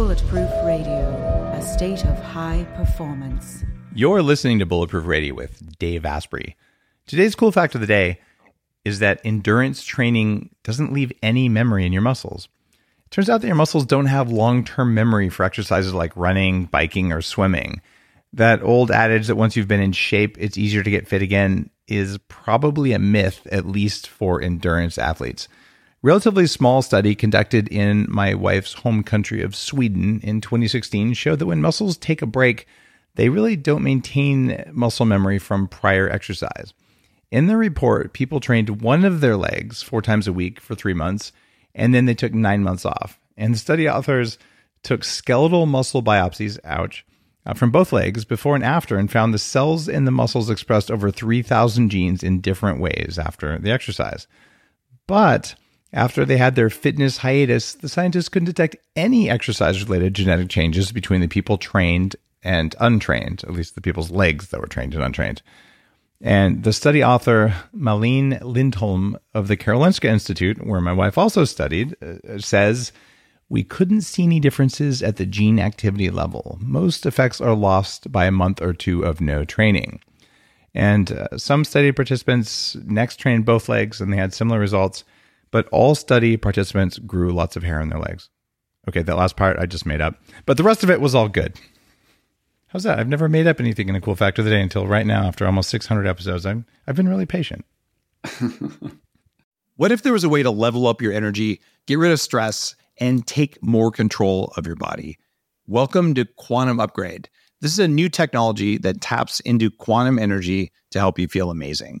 Bulletproof Radio, a state of high performance. You're listening to Bulletproof Radio with Dave Asprey. Today's cool fact of the day is that endurance training doesn't leave any memory in your muscles. It turns out that your muscles don't have long term memory for exercises like running, biking, or swimming. That old adage that once you've been in shape, it's easier to get fit again is probably a myth, at least for endurance athletes. Relatively small study conducted in my wife's home country of Sweden in 2016 showed that when muscles take a break, they really don't maintain muscle memory from prior exercise. In the report, people trained one of their legs four times a week for three months, and then they took nine months off. And the study authors took skeletal muscle biopsies, ouch, uh, from both legs before and after and found the cells in the muscles expressed over 3,000 genes in different ways after the exercise. But after they had their fitness hiatus, the scientists couldn't detect any exercise related genetic changes between the people trained and untrained, at least the people's legs that were trained and untrained. And the study author, Malene Lindholm of the Karolinska Institute, where my wife also studied, uh, says we couldn't see any differences at the gene activity level. Most effects are lost by a month or two of no training. And uh, some study participants next trained both legs and they had similar results but all study participants grew lots of hair on their legs. Okay, that last part I just made up, but the rest of it was all good. How's that? I've never made up anything in a cool fact of the day until right now, after almost 600 episodes. I'm, I've been really patient. what if there was a way to level up your energy, get rid of stress, and take more control of your body? Welcome to Quantum Upgrade. This is a new technology that taps into quantum energy to help you feel amazing.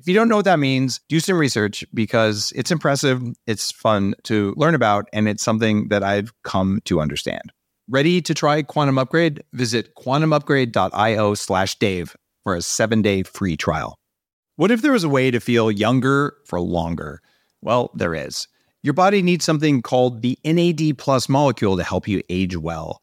If you don't know what that means, do some research because it's impressive, it's fun to learn about, and it's something that I've come to understand. Ready to try Quantum Upgrade? Visit quantumupgrade.io slash Dave for a seven day free trial. What if there was a way to feel younger for longer? Well, there is. Your body needs something called the NAD plus molecule to help you age well.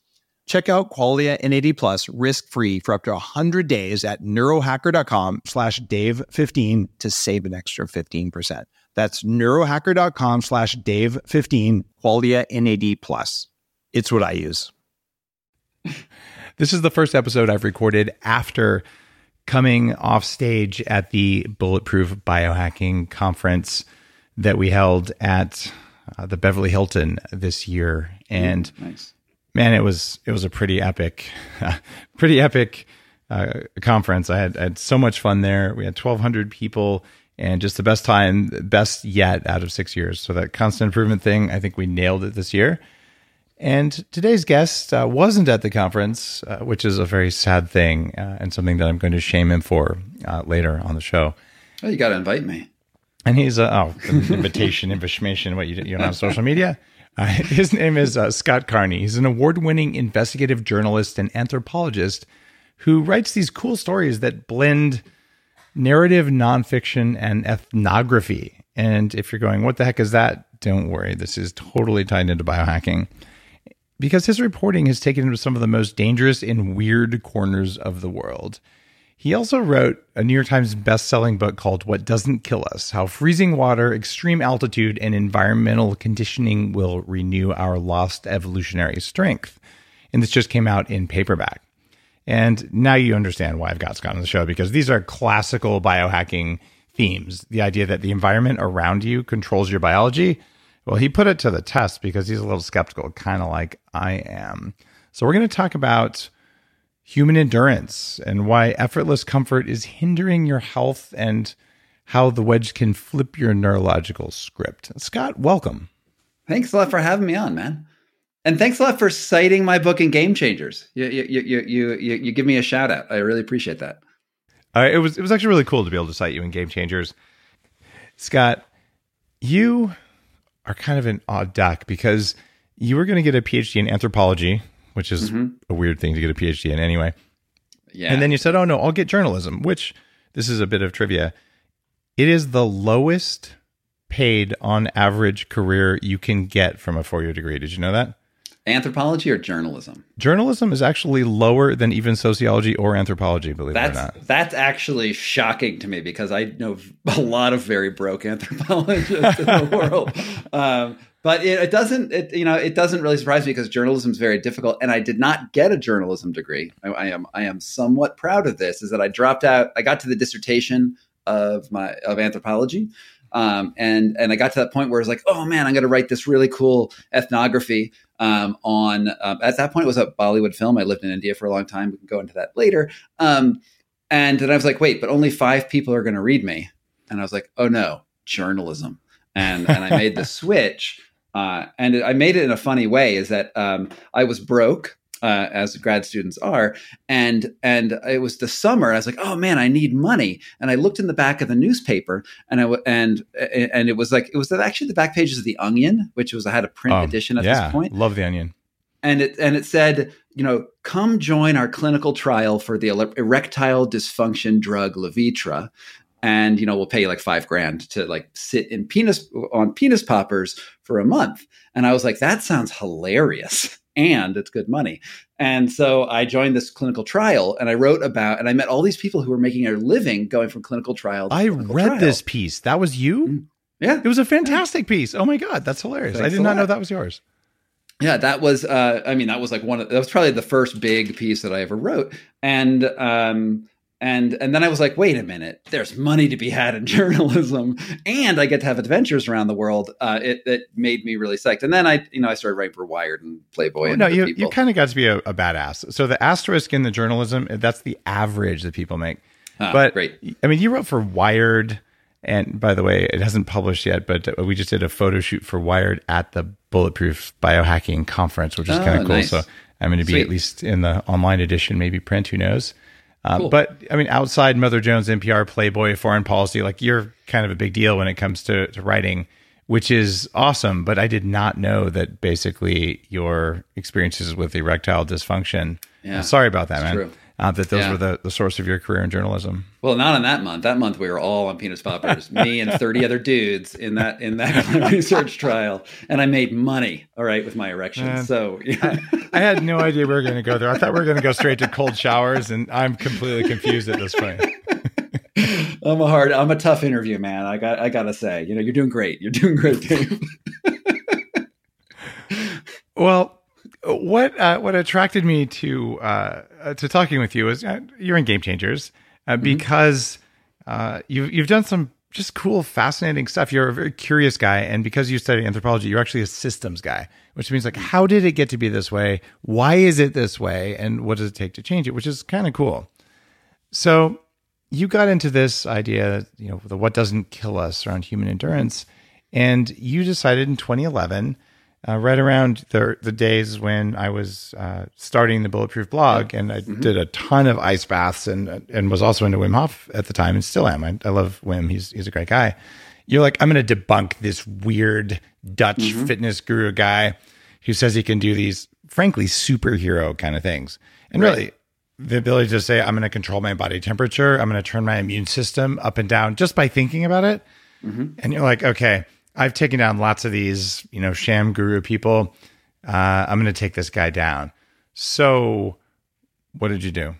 Check out Qualia NAD Plus risk-free for up to 100 days at neurohacker.com slash dave15 to save an extra 15%. That's neurohacker.com slash dave15, Qualia NAD Plus. It's what I use. This is the first episode I've recorded after coming off stage at the Bulletproof Biohacking Conference that we held at uh, the Beverly Hilton this year. And nice man, it was it was a pretty epic, pretty epic uh, conference. I had, I had so much fun there. We had 1,200 people and just the best time, best yet out of six years. So that constant improvement thing, I think we nailed it this year. And today's guest uh, wasn't at the conference, uh, which is a very sad thing uh, and something that I'm going to shame him for uh, later on the show. Oh, you got to invite me. And he's a oh invitation, information. What you you don't have social media? Uh, his name is uh, Scott Carney. He's an award winning investigative journalist and anthropologist who writes these cool stories that blend narrative, nonfiction, and ethnography. And if you're going, what the heck is that? Don't worry. This is totally tied into biohacking because his reporting has taken him to some of the most dangerous and weird corners of the world. He also wrote a New York Times best-selling book called What Doesn't Kill Us: How Freezing Water, Extreme Altitude, and Environmental Conditioning Will Renew Our Lost Evolutionary Strength. And this just came out in paperback. And now you understand why I've got Scott on the show because these are classical biohacking themes. The idea that the environment around you controls your biology. Well, he put it to the test because he's a little skeptical, kind of like I am. So, we're going to talk about human endurance and why effortless comfort is hindering your health and how the wedge can flip your neurological script. Scott, welcome. Thanks a lot for having me on, man. And thanks a lot for citing my book in Game Changers. You you you you you, you give me a shout out. I really appreciate that. Uh, it was it was actually really cool to be able to cite you in Game Changers. Scott, you are kind of an odd duck because you were going to get a PhD in anthropology, which is mm-hmm. a weird thing to get a PhD in anyway. Yeah. And then you said, "Oh no, I'll get journalism," which this is a bit of trivia. It is the lowest paid on average career you can get from a four-year degree. Did you know that? Anthropology or journalism? Journalism is actually lower than even sociology or anthropology, believe that's, it or not. That's actually shocking to me because I know a lot of very broke anthropologists in the world. Um, but it, it, doesn't, it, you know, it doesn't really surprise me because journalism is very difficult, and I did not get a journalism degree. I, I am, I am somewhat proud of this. Is that I dropped out. I got to the dissertation of my of anthropology, um, and and I got to that point where it's like, oh man, I'm going to write this really cool ethnography um, on. Um, at that point, it was a Bollywood film. I lived in India for a long time. We can go into that later. Um, and then I was like, wait, but only five people are going to read me. And I was like, oh no, journalism. And and I made the switch. Uh, and I made it in a funny way. Is that um, I was broke uh, as grad students are. And and it was the summer. I was like, oh man, I need money. And I looked in the back of the newspaper, and I and and it was like it was actually the back pages of the Onion, which was I had a print um, edition at yeah, this point. Love the Onion. And it and it said, you know, come join our clinical trial for the erectile dysfunction drug Levitra and you know we'll pay you like five grand to like sit in penis on penis poppers for a month and i was like that sounds hilarious and it's good money. And so I joined this clinical trial and I wrote about, and I met all these people who were making a living going from clinical trial I read trial. this piece. That was you? Mm. Yeah. It was a fantastic piece. Oh my God, that's hilarious. Thanks I did not know that was yours. Yeah, that was, uh, I mean, that was like one of, that was probably the first big piece that I ever wrote. And, um, and and then I was like, wait a minute, there's money to be had in journalism, and I get to have adventures around the world. Uh, it, it made me really psyched. And then I, you know, I started writing for Wired and Playboy. Oh, and no, you people. you kind of got to be a, a, badass. So the asterisk in the journalism, that's the average that people make. Oh, but great. I mean, you wrote for Wired, and by the way, it hasn't published yet, but uh, we just did a photo shoot for Wired at the Bulletproof Biohacking Conference, which is oh, kind of ah, cool. Nice. So I'm going to be Sweet. at least in the online edition, maybe print. Who knows? Uh, cool. But I mean, outside Mother Jones, NPR, Playboy, foreign policy, like you're kind of a big deal when it comes to, to writing, which is awesome. But I did not know that basically your experiences with erectile dysfunction. Yeah. sorry about that, man. True. Uh, that those yeah. were the, the source of your career in journalism. Well, not in that month. That month we were all on penis poppers, me and thirty other dudes in that in that research trial, and I made money. All right, with my erection. So yeah. I, I, had no idea we were going to go there. I thought we were going to go straight to cold showers, and I'm completely confused at this point. I'm a hard. I'm a tough interview, man. I got. I gotta say, you know, you're doing great. You're doing great, Dave. well what uh, what attracted me to uh, uh, to talking with you is uh, you're in Game Changers uh, mm-hmm. because uh, you've you've done some just cool, fascinating stuff. You're a very curious guy, and because you study anthropology, you're actually a systems guy, which means like, how did it get to be this way? Why is it this way? And what does it take to change it? Which is kind of cool. So you got into this idea, you know, the what doesn't kill us around human endurance, and you decided in 2011 uh, right around the the days when I was uh, starting the Bulletproof blog, and I mm-hmm. did a ton of ice baths, and and was also into Wim Hof at the time, and still am. I, I love Wim; he's he's a great guy. You're like, I'm going to debunk this weird Dutch mm-hmm. fitness guru guy who says he can do these, frankly, superhero kind of things, and right. really. The ability to say, I'm going to control my body temperature. I'm going to turn my immune system up and down just by thinking about it. Mm-hmm. And you're like, okay, I've taken down lots of these, you know, sham guru people. Uh, I'm going to take this guy down. So, what did you do?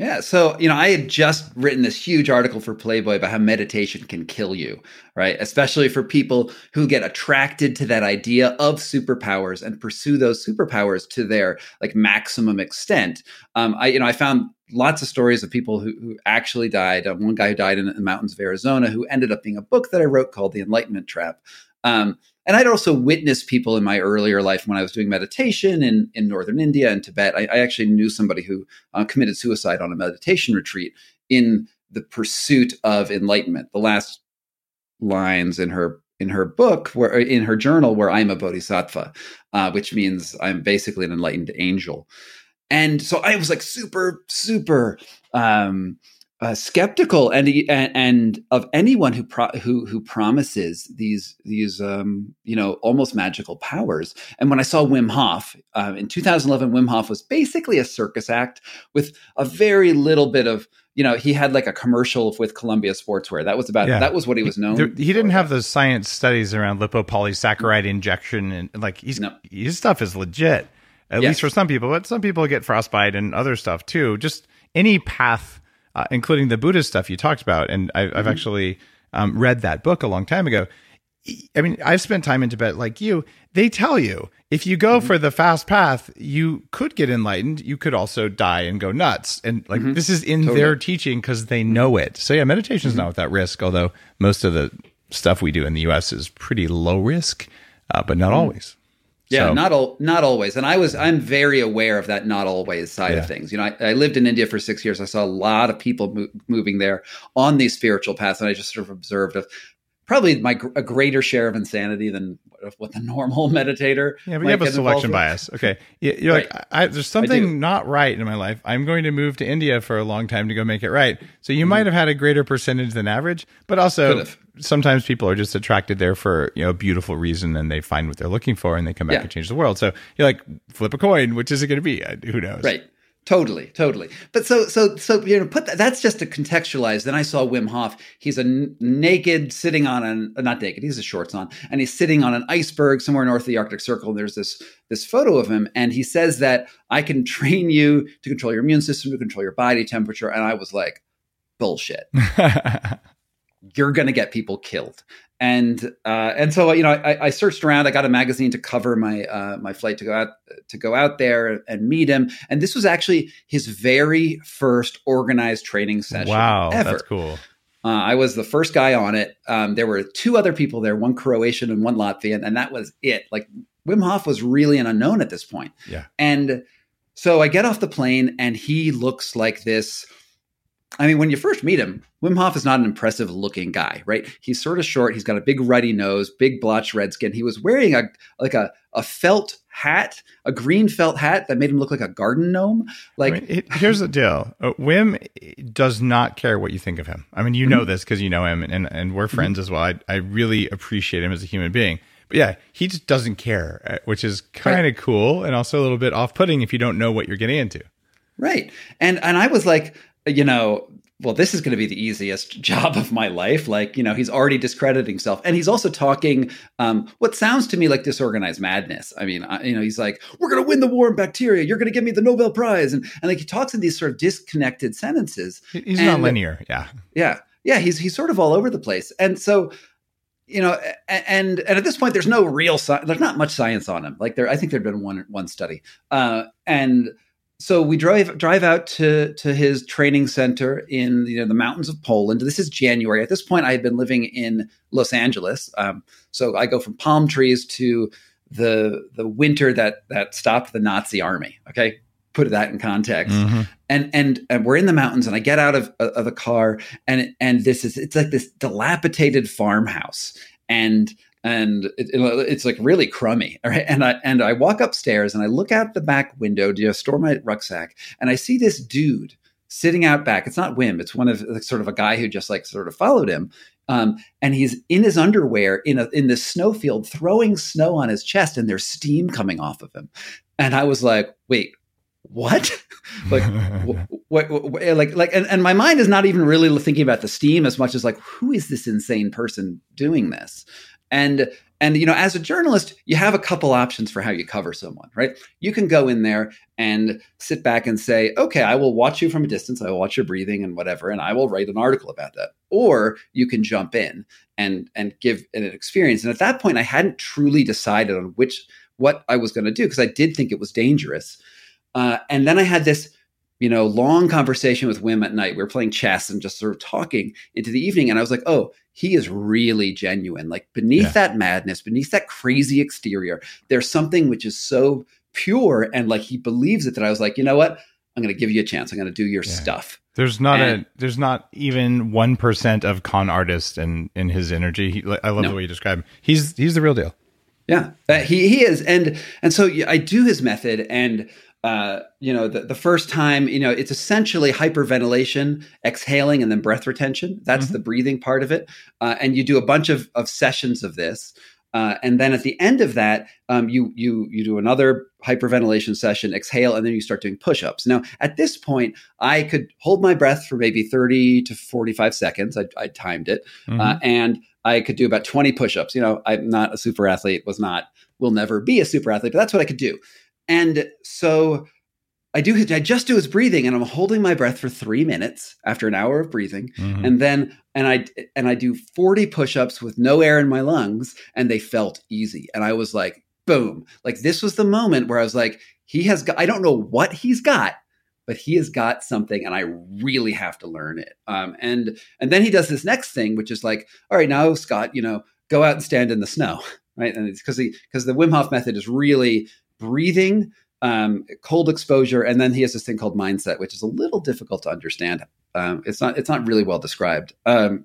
Yeah, so you know, I had just written this huge article for Playboy about how meditation can kill you, right? Especially for people who get attracted to that idea of superpowers and pursue those superpowers to their like maximum extent. Um, I, you know, I found lots of stories of people who, who actually died. Uh, one guy who died in the mountains of Arizona who ended up being a book that I wrote called The Enlightenment Trap. Um, and I'd also witnessed people in my earlier life when I was doing meditation in in northern India and Tibet. I, I actually knew somebody who uh, committed suicide on a meditation retreat in the pursuit of enlightenment. The last lines in her in her book where in her journal where i'm a bodhisattva uh, which means i'm basically an enlightened angel and so i was like super super um, uh, skeptical and, and and of anyone who pro- who who promises these these um, you know almost magical powers. And when I saw Wim Hof uh, in 2011, Wim Hof was basically a circus act with a very little bit of you know he had like a commercial with Columbia Sportswear. That was about yeah. that was what he was known. There, he didn't have those science studies around lipopolysaccharide injection and like he's no. his stuff is legit. At yes. least for some people, but some people get frostbite and other stuff too. Just any path uh, including the Buddhist stuff you talked about. And I, have mm-hmm. actually um, read that book a long time ago. I mean, I've spent time in Tibet like you. They tell you if you go mm-hmm. for the fast path, you could get enlightened. You could also die and go nuts. And like mm-hmm. this is in totally. their teaching because they know it. So yeah, meditation is mm-hmm. not without risk. Although most of the stuff we do in the U.S. is pretty low risk, uh, but not mm-hmm. always. Yeah, so. not all, not always. And I was, I'm very aware of that not always side yeah. of things. You know, I, I, lived in India for six years. I saw a lot of people mo- moving there on these spiritual paths, and I just sort of observed of probably my a greater share of insanity than what the normal meditator. Yeah, but you have a selection bias. Okay, you're right. like, I, there's something not right in my life. I'm going to move to India for a long time to go make it right. So you mm-hmm. might have had a greater percentage than average, but also sometimes people are just attracted there for you know a beautiful reason and they find what they're looking for and they come back yeah. and change the world. So you're like flip a coin, which is it going to be? Who knows? Right. Totally, totally. But so, so, so you know, put that. That's just to contextualize. Then I saw Wim Hof. He's a n- naked, sitting on an uh, not naked. He's a shorts on, and he's sitting on an iceberg somewhere north of the Arctic Circle. And there's this this photo of him, and he says that I can train you to control your immune system, to control your body temperature. And I was like, bullshit. you're going to get people killed. And uh, and so you know I, I, searched around. I got a magazine to cover my uh, my flight to go out to go out there and meet him. And this was actually his very first organized training session. Wow, ever. that's cool. Uh, I was the first guy on it. Um, there were two other people there, one Croatian and one Latvian, and that was it. Like Wim Hof was really an unknown at this point. Yeah. And so I get off the plane, and he looks like this I mean, when you first meet him, Wim Hof is not an impressive looking guy, right? He's sort of short. He's got a big ruddy nose, big blotched red skin. He was wearing a like a a felt hat, a green felt hat that made him look like a garden gnome. Like, I mean, here's the deal: uh, Wim does not care what you think of him. I mean, you know mm-hmm. this because you know him, and and we're friends mm-hmm. as well. I I really appreciate him as a human being. But yeah, he just doesn't care, uh, which is kind of right. cool and also a little bit off putting if you don't know what you're getting into. Right. And and I was like, you know, well, this is going to be the easiest job of my life. Like, you know, he's already discrediting himself. And he's also talking um, what sounds to me like disorganized madness. I mean, I, you know, he's like, we're going to win the war on bacteria. You're going to give me the Nobel Prize. And, and like he talks in these sort of disconnected sentences. He's and, not linear. Yeah. Yeah. Yeah. He's, he's sort of all over the place. And so, you know, and and at this point, there's no real science. There's not much science on him. Like there, I think there'd been one one study, uh, and so we drive drive out to to his training center in you know the mountains of Poland. This is January. At this point, I had been living in Los Angeles. Um, so I go from palm trees to the the winter that that stopped the Nazi army. Okay, put that in context. Mm-hmm. And, and and we're in the mountains, and I get out of of a car, and and this is it's like this dilapidated farmhouse, and and it, it, it's like really crummy. Right? And I and I walk upstairs and I look out the back window to store my rucksack, and I see this dude sitting out back. It's not Wim. It's one of like, sort of a guy who just like sort of followed him. Um, and he's in his underwear in a in this snowfield, throwing snow on his chest, and there's steam coming off of him. And I was like, wait, what? like, what, what, what, like, like, and, and my mind is not even really thinking about the steam as much as like, who is this insane person doing this? And and you know, as a journalist, you have a couple options for how you cover someone, right? You can go in there and sit back and say, "Okay, I will watch you from a distance. I will watch your breathing and whatever, and I will write an article about that." Or you can jump in and and give an experience. And at that point, I hadn't truly decided on which what I was going to do because I did think it was dangerous. Uh, and then I had this you know, long conversation with Wim at night. We were playing chess and just sort of talking into the evening. And I was like, oh, he is really genuine. Like beneath Yeah. that madness, beneath that crazy exterior, there's something which is so pure and like he believes it that I was like, you know what? I'm going to give you a chance. I'm going to do your Yeah. stuff. There's not And- a there's not even one percent of con artist in in his energy. He, I love No. the way you describe him. He's he's the real deal. Yeah, uh, he he is, and and so I do his method, and uh, you know, the, the first time, you know, it's essentially hyperventilation, exhaling, and then breath retention. That's Mhm. the breathing part of it, uh, and you do a bunch of of sessions of this. Uh, and then at the end of that, um, you you you do another hyperventilation session, exhale, and then you start doing push-ups. Now, at this point, I could hold my breath for maybe thirty to forty-five seconds. I, I timed it, Mhm. uh, and I could do about 20 push-ups. You know, I'm not a super athlete, was not, will never be a super athlete, but that's what I could do. And so I do, I just do his breathing and I'm holding my breath for three minutes after an hour of breathing. Mhm. And then, and I, and I do 40 push-ups with no air in my lungs and they felt easy. And I was like, boom, like this was the moment where I was like, he has got, I don't know what he's got, but he has got something and I really have to learn it. Um, and, and then he does this next thing, which is like, all right, now Scott, you know, go out and stand in the snow, right? And it's because he because the Wim Hof method is really breathing, um, cold exposure, and then he has this thing called mindset, which is a little difficult to understand. Um, it's not it's not really well described. Um,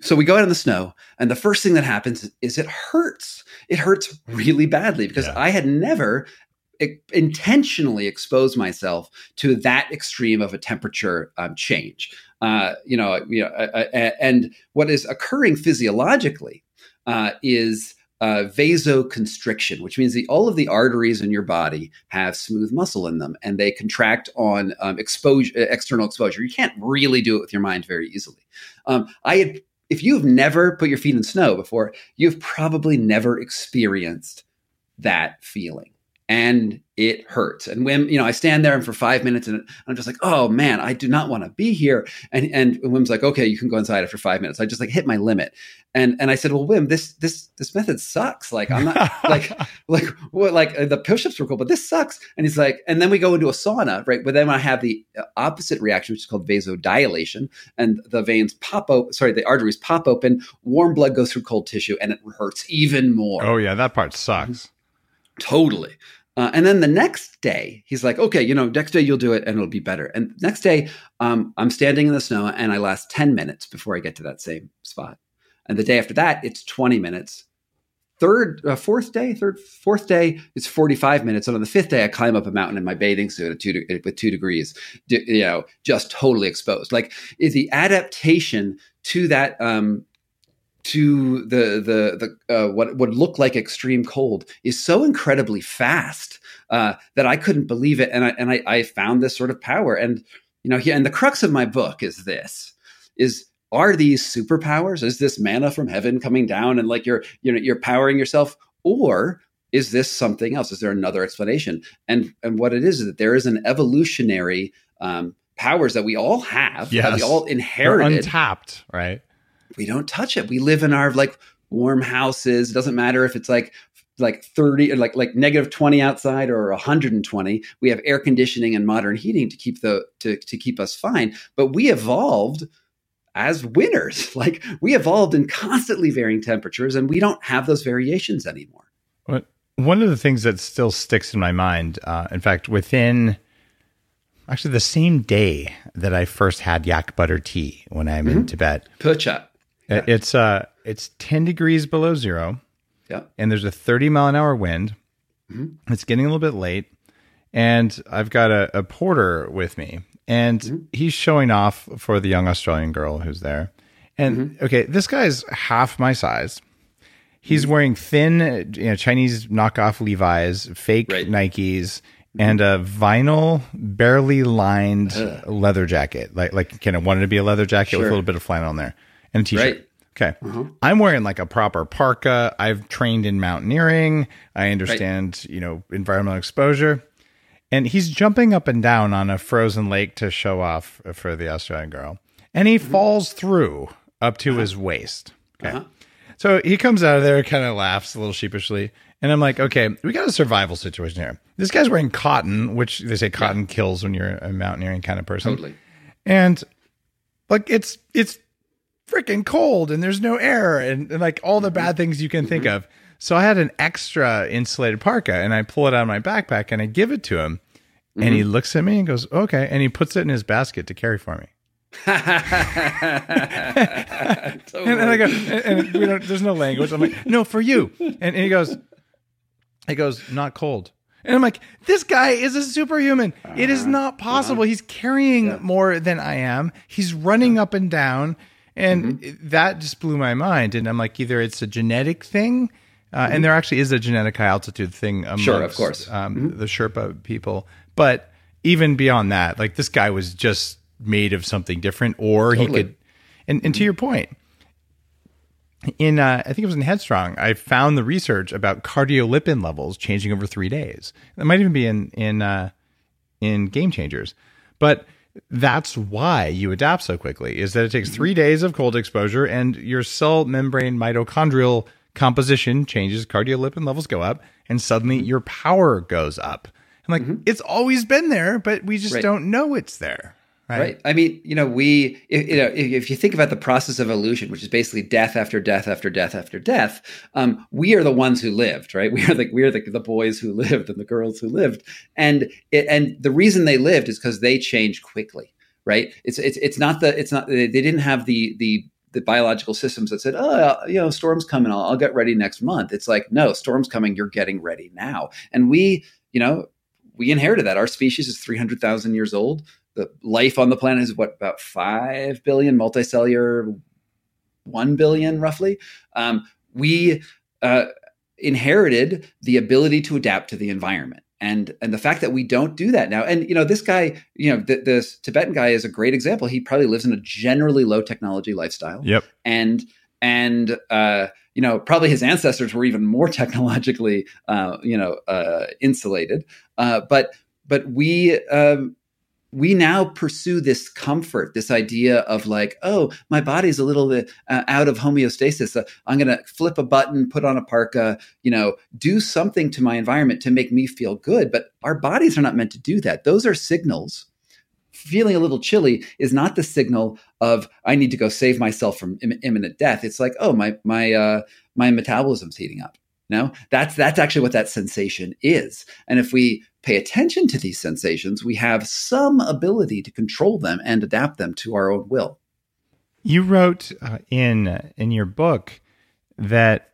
so we go out in the snow, and the first thing that happens is it hurts. It hurts really badly because Yeah. I had never intentionally exposed myself to that extreme of a temperature um, change. Uh, you know, you know, uh, uh, and what is occurring physiologically uh, is uh, vasoconstriction, which means that all of the arteries in your body have smooth muscle in them, and they contract on um, exposure, external exposure. You can't really do it with your mind very easily. Um, I had, if you've never put your feet in snow before, you've probably never experienced that feeling and it hurts. And when you know, I stand there and for five minutes, and I'm just like, oh man, I do not want to be here. And and Wim's like, okay, you can go inside after five minutes. I just like hit my limit, and and I said, well, Wim, this this this method sucks. Like I'm not like like what like uh, the push-ups were cool, but this sucks. And he's like, and then we go into a sauna, right? But then I have the uh, opposite reaction, which is called vasodilation, and the veins pop open. Sorry, the arteries pop open. Warm blood goes through cold tissue, and it hurts even more. oh yeah, that part sucks. Totally. Uh, and then the next day, he's like, okay, you know, next day you'll do it and it'll be better. And next day, um, I'm standing in the snow and I last 10 minutes before I get to that same spot. And the day after that, it's 20 minutes. Third, uh, fourth day, third, fourth day, it's 45 minutes. And on the fifth day, I climb up a mountain in my bathing suit two de- with two degrees, you know, just totally exposed. Like is the adaptation to that, um, to the the the uh, what would look like extreme cold is so incredibly fast uh, that I couldn't believe it, and I and I, I found this sort of power, and you know, here and the crux of my book is this: is are these superpowers? Is this manna from heaven coming down, and like you're you know you're powering yourself, or is this something else? Is there another explanation? And and what it is is that there is an evolutionary um, powers that we all have, that we all They're inherited untapped, right? We don't touch it. We live in our like warm houses. It doesn't matter if it's like like 30 or like like negative 20 outside or 120. We have air conditioning and modern heating to keep the to to keep us fine. But we evolved as winners. Like we evolved in constantly varying temperatures and we don't have those variations anymore. One of the things that still sticks in my mind, uh, in fact, within actually the same day that I first had yak butter tea when I'm in Tibet, Pucha. Uh, it's uh, it's 10 degrees below zero, Yeah. and there's a 30 mile an hour wind. Mhm. It's getting a little bit late, and I've got a, a porter with me, and Mhm. he's showing off for the young Australian girl who's there. And Mm-hmm. okay, this guy's half my size. He's wearing thin, you know, Chinese knockoff Levi's, fake Right. Nikes, and a vinyl, barely lined Ugh. leather jacket. Like, like kind of wanted to be a leather jacket with a little bit of flannel on there, and a t-shirt. Right. Okay. Uh-huh. I'm wearing like a proper parka. I've trained in mountaineering. I understand, you know, environmental exposure. And he's jumping up and down on a frozen lake to show off for the Australian girl. And he falls through up to his waist. Okay. Uh-huh. So he comes out of there, kind of laughs a little sheepishly. And I'm like, okay, we got a survival situation here. This guy's wearing cotton, which they say cotton yeah. kills when you're a mountaineering kind of person. Totally. And like it's it's freaking cold and there's no air and, and like all the bad things you can think mm-hmm. of. So I had an extra insulated parka and I pull it out of my backpack and I give it to him. Mm-hmm. And he mm-hmm. looks at me and goes, okay. And he puts it in his basket to carry for me. totally. and, and, I go, and, and there's no language. I'm like, no, for you. And, and he goes, he goes, not cold. And I'm like, this guy is a superhuman. Uh-huh. It is uh-huh. not possible. Uh-huh. He's carrying yeah. more than I am. He's running up and down. And mm-hmm. that just blew my mind. And I'm like, either it's a genetic thing, uh, mm-hmm. and there actually is a genetic high altitude thing amongst sure, of course. Um, mm-hmm. the Sherpa people. But even beyond that, like this guy was just made of something different, or totally. he could. And, and to mm-hmm. your point, in uh, I think it was in Headstrong, I found the research about cardiolipin levels changing over three days. It might even be in in uh, in Game Changers, but that's why you adapt so quickly. Is that it takes three days of cold exposure, and your cell membrane mitochondrial composition changes, cardiolipin levels go up, and suddenly your power goes up. I'm like, mm-hmm. it's always been there, but we just right. don't know it's there. Right. I mean, you know, we, if, you know, if, you think about the process of evolution, which is basically death after death after death after death, um, we are the ones who lived, right? We are the we are the, the boys who lived and the girls who lived, and it, and the reason they lived is because they changed quickly, right? It's it's it's not the it's not they didn't have the the the biological systems that said, oh, you know, storm's coming, I'll, I'll get ready next month. It's like, no, storm's coming, you're getting ready now. And we, you know, we inherited that. Our species is 300,000 years old the life on the planet is what about five billion multicellular, one billion roughly. Um, we uh, inherited the ability to adapt to the environment. And, and the fact that we don't do that now, and you know, this guy, you know, th- this Tibetan guy is a great example. He probably lives in a generally low technology lifestyle. Yep. And and uh, you know, probably his ancestors were even more technologically, uh, you know, uh, insulated. Uh, but but we um, we now pursue this comfort, this idea of like, oh, my body's a little bit uh, out of homeostasis. Uh, I'm going to flip a button, put on a parka, you know, do something to my environment to make me feel good. But our bodies are not meant to do that. Those are signals. Feeling a little chilly is not the signal of I need to go save myself from Im- imminent death. It's like, oh, my my uh, my metabolism's heating up. No, that's that's actually what that sensation is. And if we pay attention to these sensations, we have some ability to control them and adapt them to our own will. You wrote uh, in in your book that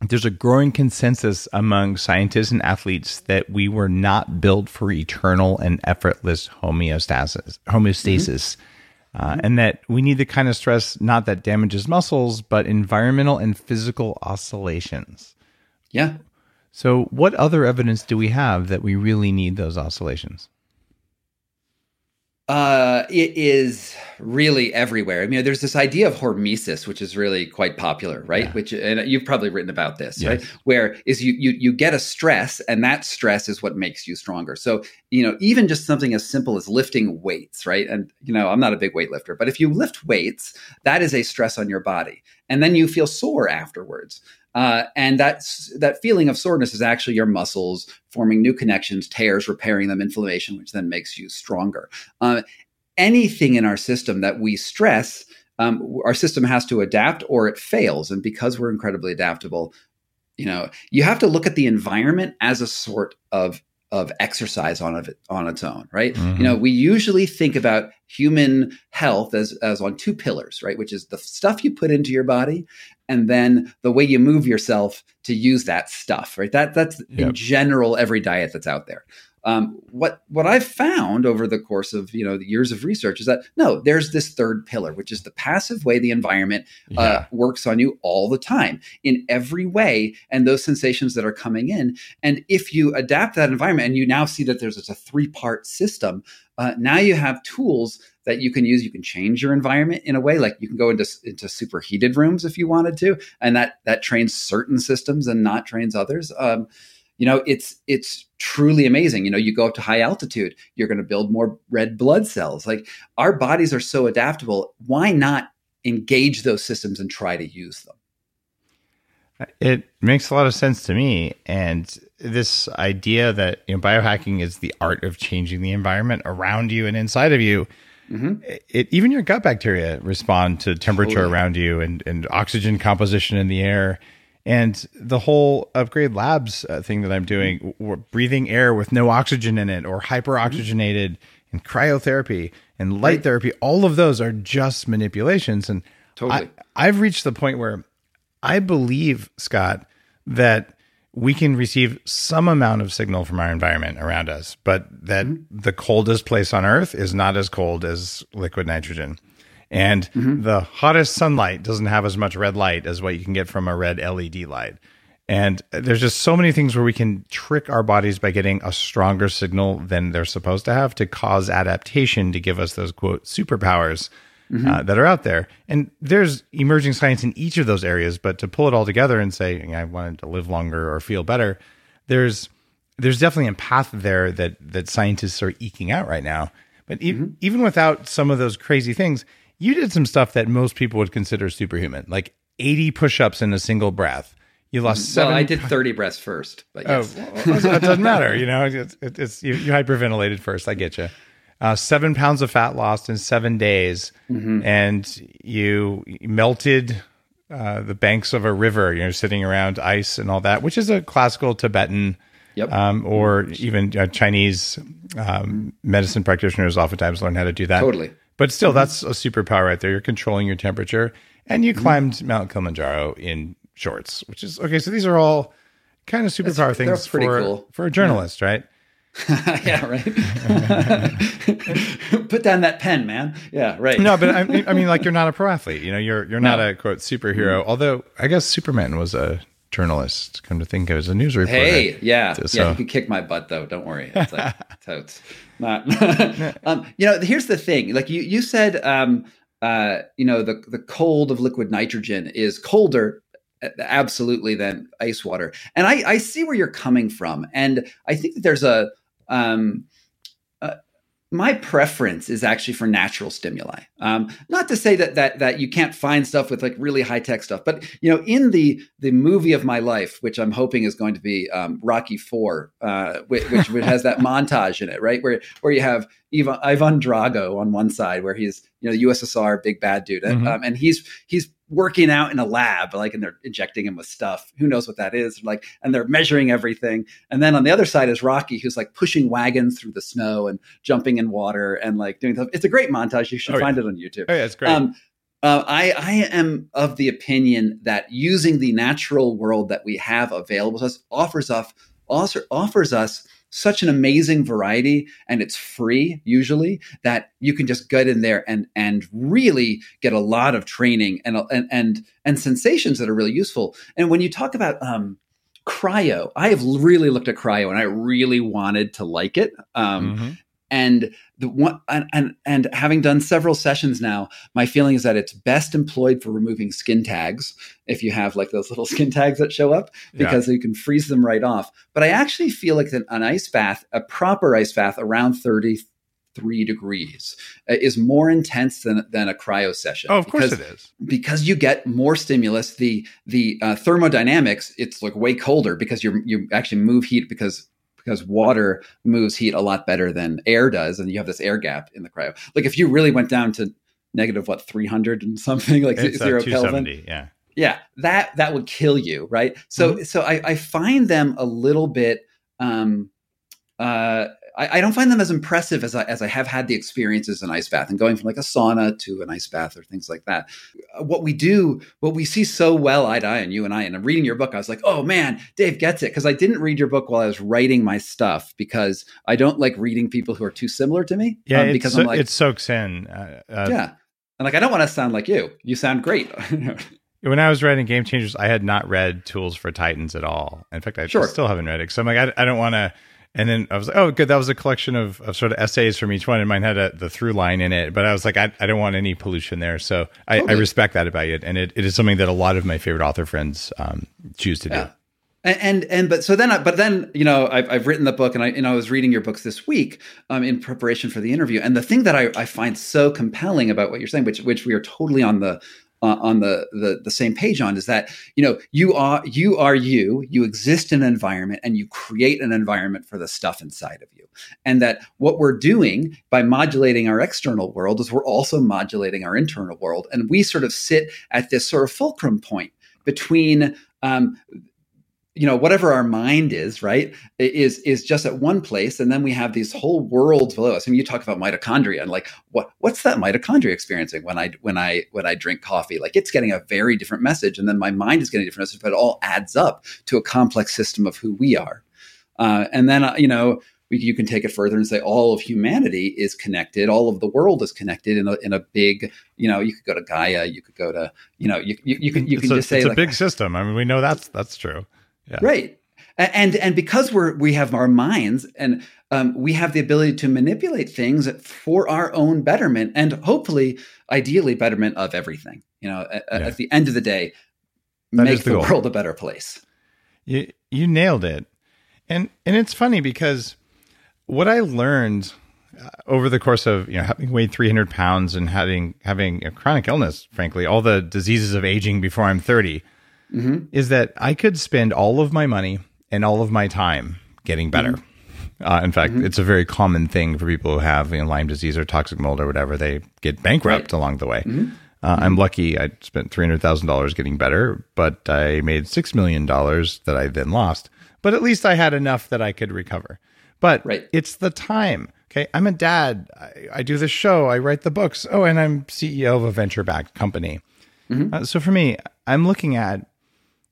there's a growing consensus among scientists and athletes that we were not built for eternal and effortless homeostasis, homeostasis, mm-hmm. Uh, mm-hmm. and that we need the kind of stress not that damages muscles, but environmental and physical oscillations. Yeah. So, what other evidence do we have that we really need those oscillations? Uh, it is really everywhere. I mean, there's this idea of hormesis, which is really quite popular, right? Yeah. Which, and you've probably written about this, yes. right? Where is you you you get a stress, and that stress is what makes you stronger. So, you know, even just something as simple as lifting weights, right? And you know, I'm not a big weightlifter, but if you lift weights, that is a stress on your body, and then you feel sore afterwards. Uh, and that's that feeling of soreness is actually your muscles forming new connections, tears, repairing them, inflammation, which then makes you stronger. Uh, anything in our system that we stress, um, our system has to adapt or it fails. And because we're incredibly adaptable, you know, you have to look at the environment as a sort of of exercise on it on its own, right? Mm-hmm. You know, we usually think about human health as as on two pillars, right? Which is the stuff you put into your body and then the way you move yourself to use that stuff, right? That that's yep. in general every diet that's out there. Um, what what I've found over the course of you know the years of research is that no, there's this third pillar, which is the passive way the environment uh, works on you all the time in every way, and those sensations that are coming in. And if you adapt that environment, and you now see that there's a three part system, uh, now you have tools that you can use. You can change your environment in a way, like you can go into into superheated rooms if you wanted to, and that that trains certain systems and not trains others. Um, you know, it's it's truly amazing. You know, you go up to high altitude, you're going to build more red blood cells. Like our bodies are so adaptable. Why not engage those systems and try to use them? It makes a lot of sense to me. And this idea that you know, biohacking is the art of changing the environment around you and inside of you. Mm-hmm. It, even your gut bacteria respond to temperature totally. around you and, and oxygen composition in the air. And the whole upgrade labs uh, thing that I'm doing, breathing air with no oxygen in it or hyper oxygenated mm-hmm. and cryotherapy and light right. therapy, all of those are just manipulations. And totally. I, I've reached the point where I believe, Scott, that we can receive some amount of signal from our environment around us, but that mm-hmm. the coldest place on earth is not as cold as liquid nitrogen. And mm-hmm. the hottest sunlight doesn't have as much red light as what you can get from a red LED light. And there's just so many things where we can trick our bodies by getting a stronger signal than they're supposed to have to cause adaptation to give us those quote superpowers mm-hmm. uh, that are out there. And there's emerging science in each of those areas, but to pull it all together and say, I wanted to live longer or feel better, there's there's definitely a path there that that scientists are eking out right now. But e- mm-hmm. even without some of those crazy things, you did some stuff that most people would consider superhuman, like 80 push-ups in a single breath. You lost mm-hmm. seven. Well, I did 30 breaths first, but oh, yes. Oh, well, it doesn't matter. You know, it's, it's you, you hyperventilated first. I get you uh, seven pounds of fat lost in seven days, mm-hmm. and you melted uh, the banks of a river. You know, sitting around ice and all that, which is a classical Tibetan. Yep. Um, or even uh, Chinese um, medicine practitioners oftentimes learn how to do that. Totally. But still, mm-hmm. that's a superpower right there. You're controlling your temperature, and you mm-hmm. climbed Mount Kilimanjaro in shorts, which is okay. So these are all kind of superpower that's, things for cool. for a journalist, yeah. right? yeah, right. Put down that pen, man. Yeah, right. No, but I mean, I mean, like you're not a pro athlete. You know, you're you're not no. a quote superhero. Mm-hmm. Although I guess Superman was a journalist. Come to think, of it as a news reporter. Hey, yeah, so. yeah. You can kick my butt though. Don't worry. It's like totes. Not. um, you know, here's the thing. Like you, you said, um, uh, you know, the the cold of liquid nitrogen is colder absolutely than ice water. And I, I see where you're coming from. And I think that there's a um, uh, my preference is actually for natural stimuli. Um, not to say that that that you can't find stuff with like really high tech stuff, but you know, in the the movie of my life, which I'm hoping is going to be um, Rocky Four, uh, which, which has that montage in it, right, where where you have Ivan, Ivan Drago on one side, where he's you know the USSR big bad dude, and, mm-hmm. um, and he's he's working out in a lab, like, and they're injecting him with stuff. Who knows what that is? Like, and they're measuring everything. And then on the other side is Rocky, who's like pushing wagons through the snow and jumping in water and like doing stuff. It's a great montage. You should oh, find yeah. it on YouTube. Oh, yeah, it's great. Um, uh, I, I am of the opinion that using the natural world that we have available to us offers us offers us such an amazing variety and it's free usually that you can just get in there and and really get a lot of training and and and, and sensations that are really useful. And when you talk about um, cryo i have really looked at cryo and i really wanted to like it um, mm-hmm and the one and, and, and having done several sessions now my feeling is that it's best employed for removing skin tags if you have like those little skin tags that show up because yeah. you can freeze them right off but i actually feel like an, an ice bath a proper ice bath around 33 degrees uh, is more intense than, than a cryo session. Oh, of because, course it is. Because you get more stimulus. The the uh, thermodynamics, it's like way colder because you you actually move heat because because water moves heat a lot better than air does, and you have this air gap in the cryo. Like if you really went down to negative what 300 and something like it's, zero Kelvin, yeah, yeah, that that would kill you, right? So mm-hmm. so I, I find them a little bit um, uh, I, I, don't find them as impressive as I, as I have had the experiences in ice bath and going from like a sauna to an ice bath or things like that. Uh, what we do, what we see so well eye to eye, and you and I, and I'm reading your book, I was like, oh man, Dave gets it. Because I didn't read your book while I was writing my stuff because I don't like reading people who are too similar to me. Yeah, um, because so, I'm like, it soaks in. Uh, uh, yeah. And like, I don't want to sound like you. You sound great. when I was writing Game Changers, I had not read Tools for Titans at all. In fact, I sure. still haven't read it. So I'm like, I, I don't want to and then I was like, oh, good. That was a collection of, of sort of essays from each one, and mine had a, the through line in it. But I was like, I, I don't want any pollution there. So I, I respect that about it. And it, it is something that a lot of my favorite author friends um, choose to yeah. do. And, and, and but so then I, but then you know I've, I've written the book and I know I was reading your books this week um, in preparation for the interview and the thing that I, I find so compelling about what you're saying which which we are totally on the uh, on the, the the same page on is that you know you are you are you you exist in an environment and you create an environment for the stuff inside of you. And that what we're doing by modulating our external world is we're also modulating our internal world. And we sort of sit at this sort of fulcrum point between um, you know whatever our mind is right is is just at one place and then we have these whole worlds below us. I and mean, you talk about mitochondria and like what what's that mitochondria experiencing when i when i when i drink coffee? Like it's getting a very different message and then my mind is getting a different message but it all adds up to a complex system of who we are. Uh, and then uh, you know we, you can take it further and say all of humanity is connected all of the world is connected in a, in a big you know you could go to gaia you could go to you know you, you, you can you can it's just a, say it's like, a big system. I mean we know that's that's true yeah. Right. And and because we're we have our minds and um, we have the ability to manipulate things for our own betterment and hopefully, ideally, betterment of everything. You know, at, yeah. at the end of the day, that make the, the world a better place. You you nailed it, and and it's funny because what I learned uh, over the course of you know having weighed 300 pounds and having having a chronic illness, frankly, all the diseases of aging before I'm 30 mm-hmm. is that I could spend all of my money and all of my time getting better. Mm-hmm. Uh, in fact, mm-hmm. it's a very common thing for people who have you know, Lyme disease or toxic mold or whatever. They get bankrupt right. along the way. Mm-hmm. Uh, I'm mm-hmm. lucky. I spent three hundred thousand dollars getting better, but I made six million dollars that I then lost. But at least I had enough that I could recover. But right. it's the time. Okay, I'm a dad. I, I, do the show. I write the books. Oh, and I'm CEO of a venture-backed company. Mm-hmm. Uh, so for me, I'm looking at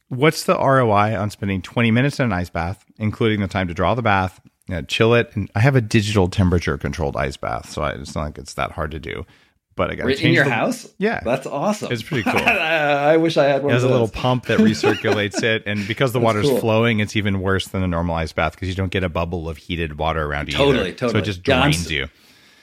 what's the ROI on spending 20 minutes in an ice bath, including the time to draw the bath, you know, chill it? And I have a digital temperature controlled ice bath, so I, it's not like it's that hard to do. But I got to in your the, house. Yeah, that's awesome. It's pretty cool. I wish I had one. It has a little pump that recirculates it, and because the water's cool. flowing, it's even worse than a normal ice bath because you don't get a bubble of heated water around you. Totally, either. totally. So it just drains yeah, I'm, you.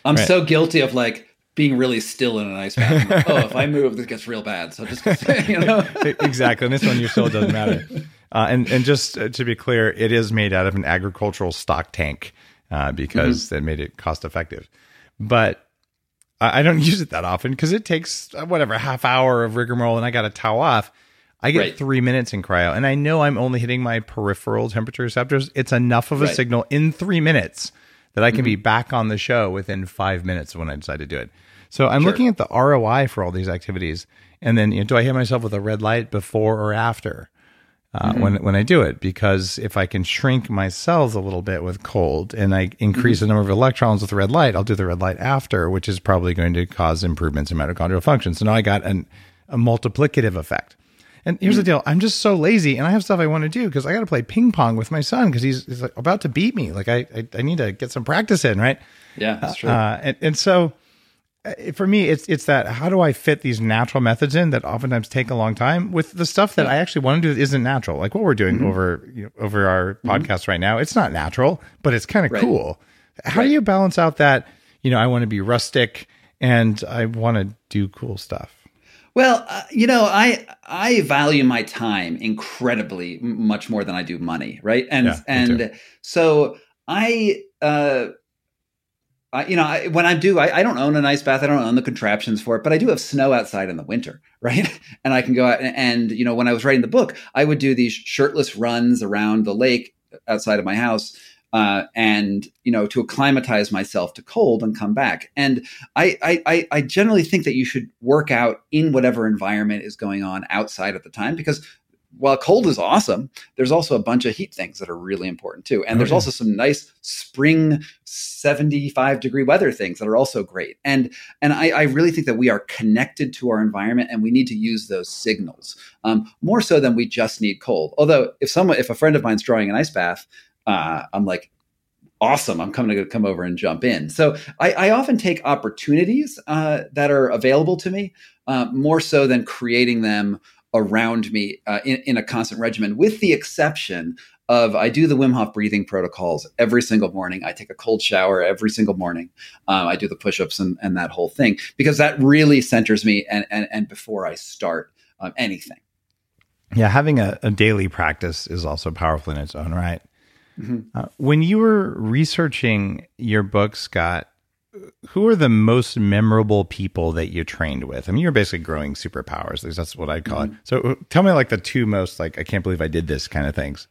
I'm right. so guilty of like being really still in an ice bath. Like, oh, if I move, this gets real bad. So just you know, exactly. And this one, your still doesn't matter. Uh, and and just uh, to be clear, it is made out of an agricultural stock tank uh, because mm-hmm. that made it cost effective. But I, I don't use it that often because it takes uh, whatever half hour of rigmarole, and I got to towel off. I get right. three minutes in cryo, and I know I'm only hitting my peripheral temperature receptors. It's enough of a right. signal in three minutes that I can mm-hmm. be back on the show within five minutes when I decide to do it. So I'm sure. looking at the ROI for all these activities, and then you know, do I hit myself with a red light before or after? uh, mm-hmm. when when I do it because if I can shrink my cells a little bit with cold and I increase mm-hmm. the number of electrons with the red light, I'll do the red light after, which is probably going to cause improvements in mitochondrial function. So now I got an, a multiplicative effect. And here's the deal: I'm just so lazy, and I have stuff I want to do because I got to play ping pong with my son because he's, he's like about to beat me. Like I, I, I need to get some practice in, right? Yeah, that's true. Uh, and, and so uh, for me, it's it's that how do I fit these natural methods in that oftentimes take a long time with the stuff that yeah. I actually want to do that isn't natural, like what we're doing mm-hmm. over you know, over our mm-hmm. podcast right now. It's not natural, but it's kind of right. cool. How right. do you balance out that you know I want to be rustic and I want to do cool stuff? Well, uh, you know, I I value my time incredibly much more than I do money, right? And yeah, and so I uh I, you know, I, when I do, I, I, don't own an ice bath. I don't own the contraptions for it, but I do have snow outside in the winter, right? And I can go out and, and, you know, when I was writing the book, I would do these shirtless runs around the lake outside of my house, uh, and you know, to acclimatize myself to cold and come back. And I, I, I generally think that you should work out in whatever environment is going on outside at the time because while cold is awesome, there's also a bunch of heat things that are really important too. And there's also some nice spring 75 degree weather things that are also great. And and I, I really think that we are connected to our environment and we need to use those signals um, more so than we just need cold. Although if someone if a friend of mine's drawing an ice bath, uh, I'm like, awesome i'm coming to come over and jump in so i, I often take opportunities uh, that are available to me uh, more so than creating them around me uh, in, in a constant regimen, with the exception of I do the Wim Hof breathing protocols every single morning. I take a cold shower every single morning. Um, I do the push-ups and, and, that whole thing because that really centers me and and, and before I start um, anything. Yeah, having a, a, daily practice is also powerful in its own right. Mm-hmm. Uh, when you were researching your book, Scott, who are the most memorable people that you trained with? I mean, you're basically growing superpowers. That's what I'd call mm-hmm. it. So uh, tell me like the two most like I can't believe I did this kind of things.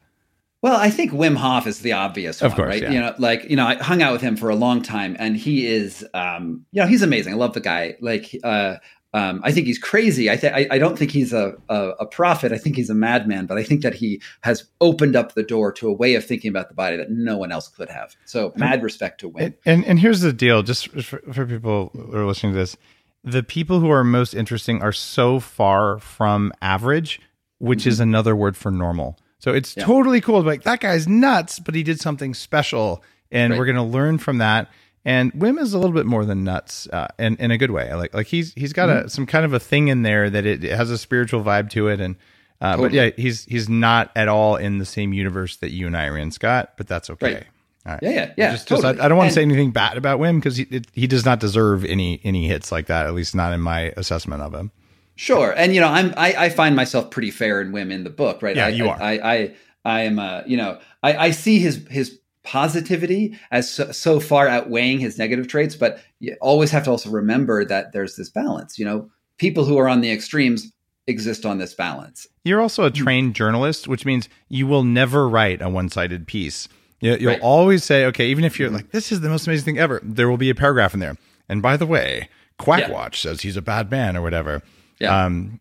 Well, I think Wim Hof is the obvious one, of course, right? Yeah. You know, like you know, I hung out with him for a long time, and he is, um, you know, he's amazing. I love the guy. Like, uh, um, I think he's crazy. I, th- I, I don't think he's a, a, a prophet. I think he's a madman. But I think that he has opened up the door to a way of thinking about the body that no one else could have. So mad respect to Wim. And and, and here's the deal, just for, for people who are listening to this, the people who are most interesting are so far from average, which mm-hmm. is another word for normal. So it's yeah. totally cool. Like that guy's nuts, but he did something special, and right. we're going to learn from that. And Wim is a little bit more than nuts, uh, in in a good way. Like like he's he's got mm-hmm. a some kind of a thing in there that it, it has a spiritual vibe to it, and uh, totally. but yeah, he's he's not at all in the same universe that you and I are in, Scott. But that's okay. Right. All right. Yeah, yeah, yeah. Just, totally. just I, I, don't want to say anything bad about Wim because he it, he does not deserve any any hits like that. At least not in my assessment of him. Sure, and you know, I'm I, I find myself pretty fair in Wim in the book, right? Yeah, I, you are. I I I am, uh, you know, I, I see his his positivity as so, so, far outweighing his negative traits but you always have to also remember that there's this balance you know people who are on the extremes exist on this balance you're also a hmm. trained journalist which means you will never write a one-sided piece you, will right. always say okay even if you're mm-hmm. like this is the most amazing thing ever there will be a paragraph in there and by the way quackwatch yeah. says he's a bad man or whatever yeah. Um,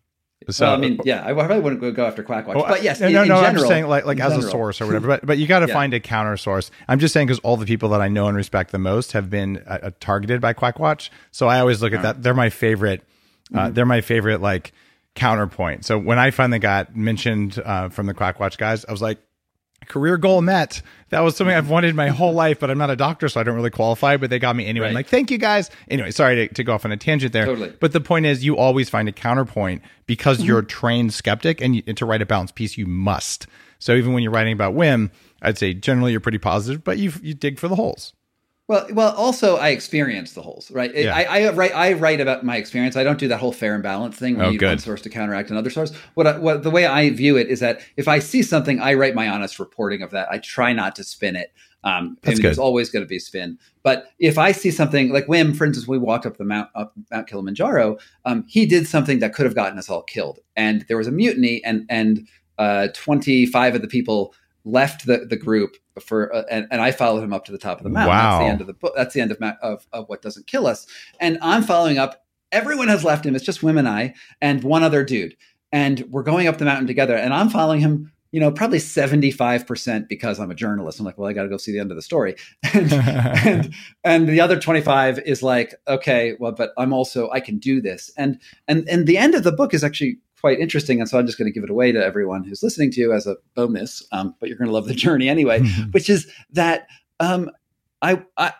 so well, I mean, yeah, I probably wouldn't go after Quackwatch, well, but yes, no, in, no, in no. General, I'm just saying, like, like as general. a source or whatever. But but you got to yeah. find a counter source. I'm just saying because all the people that I know and respect the most have been uh, uh targeted by Quackwatch, so I always look at that. They're my favorite. Uh, mm-hmm. They're my favorite like counterpoint. So when I finally got mentioned uh, from the Quackwatch guys, I was like, career goal met. That was something I've wanted my whole life, but I'm not a doctor, so I don't really qualify. But they got me anyway. Right. I'm like, thank you guys. Anyway, sorry to, to, go off on a tangent there. Totally. But the point is, you always find a counterpoint because mm-hmm. you're a trained skeptic, and, you, and to write a balanced piece, you must. So even when you're writing about Wim, I'd say generally you're pretty positive, but you you dig for the holes. Well, well. Also, I experience the holes, right? Yeah. I, I write. I write about my experience. I don't do that whole fair and balance thing. We oh, need good. one source to counteract another source. What, I, what the way I view it is that if I see something, I write my honest reporting of that. I try not to spin it. Um, That's good. There's always going to be spin. But if I see something like Wim, for instance, we walked up the mount up Mount Kilimanjaro. Um, he did something that could have gotten us all killed, and there was a mutiny, and and uh, 25 of the people left the, the group for uh, and, and I followed him up to the top of the mountain. Wow. That's the end of the book. That's the end of, of of what doesn't kill us. And I'm following up. Everyone has left him. It's just Wim and I and one other dude. And we're going up the mountain together. And I'm following him. You know, probably 75% because I'm a journalist. I'm like, well, I got to go see the end of the story. And, and, and the other 25 is like, okay, well, but I'm also, I can do this. And, and, and the end of the book is actually quite interesting. And so I'm just going to give it away to everyone who's listening to you as a bonus, um, but you're going to love the journey anyway, which is that um, I, I,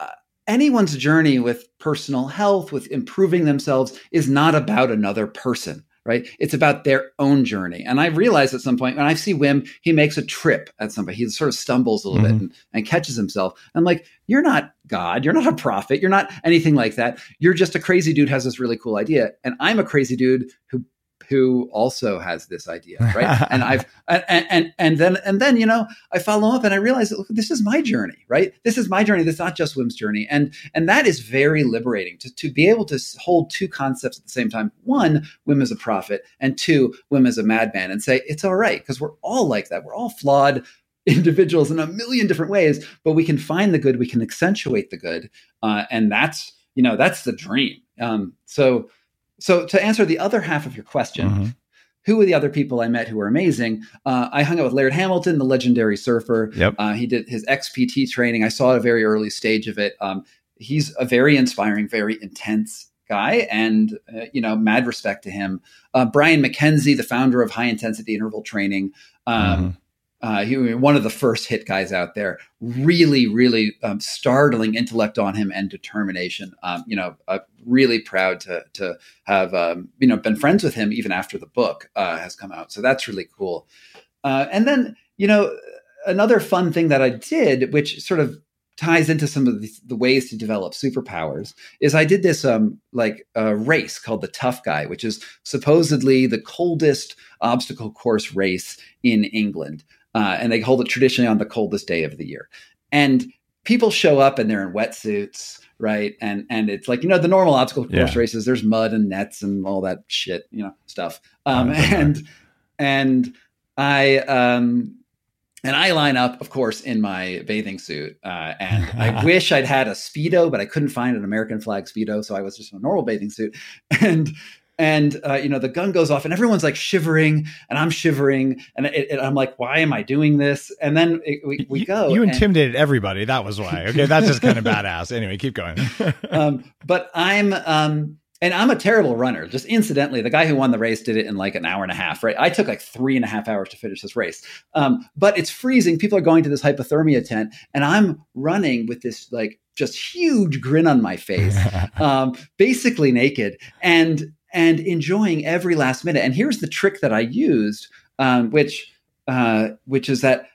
anyone's journey with personal health, with improving themselves, is not about another person. Right. It's about their own journey. And I realized at some point when I see Wim, he makes a trip at somebody. He sort of stumbles a little mm-hmm. bit and, and, catches himself. I'm like, you're not God. You're not a prophet. You're not anything like that. You're just a crazy dude has this really cool idea. And I'm a crazy dude who who also has this idea, right? and I've and, and and then and then you know I follow up and I realize that look, this is my journey, right? This is my journey. This is not just Wim's journey, and and that is very liberating to to be able to hold two concepts at the same time. One, Wim is a prophet, and two, Wim is a madman, and say it's all right because we're all like that. We're all flawed individuals in a million different ways, but we can find the good. We can accentuate the good, uh, and that's you know that's the dream. Um, so so to answer the other half of your question, mm-hmm. who were the other people I met who were amazing? Uh, I hung out with Laird Hamilton, the legendary surfer. Yep. Uh, he did his XPT training. I saw a very early stage of it. Um, he's a very inspiring, very intense guy, and uh, you know, mad respect to him. Uh, Brian Mackenzie, the founder of High Intensity Interval Training. Um, mm-hmm uh, he one of the first HIIT guys out there. Really, really um, startling intellect on him and determination. Um, you know, uh, really proud to to have um, you know been friends with him even after the book uh, has come out. So that's really cool. Uh, and then you know another fun thing that I did, which sort of ties into some of the, the, ways to develop superpowers is I did this um like a race called the Tough Guy, which is supposedly the coldest obstacle course race in England uh, and they hold it traditionally on the coldest day of the year. And people show up and they're in wetsuits right and and it's like you know the normal obstacle course Yeah. races there's mud and nets and all that shit you know stuff um Oh, and and i um and I line up, of course, in my bathing suit. Uh, and I wish I'd had a speedo, but I couldn't find an American flag speedo, so I was just in a normal bathing suit. And and uh, you know the gun goes off, and everyone's like shivering, and I'm shivering, and it, it- I'm like, why am I doing this? And then it, we we go. You intimidated everybody. That was why. Okay, that's just kind of badass. Anyway, keep going. um, but I'm um, and I'm a terrible runner. Just incidentally, the guy who won the race did it in like an hour and a half. Right? I took like three and a half hours to finish this race. Um, but it's freezing. People are going to this hypothermia tent, and I'm running with this like just huge grin on my face, um, basically naked, and and enjoying every last minute. And here's the trick that I used, um, which uh, which is that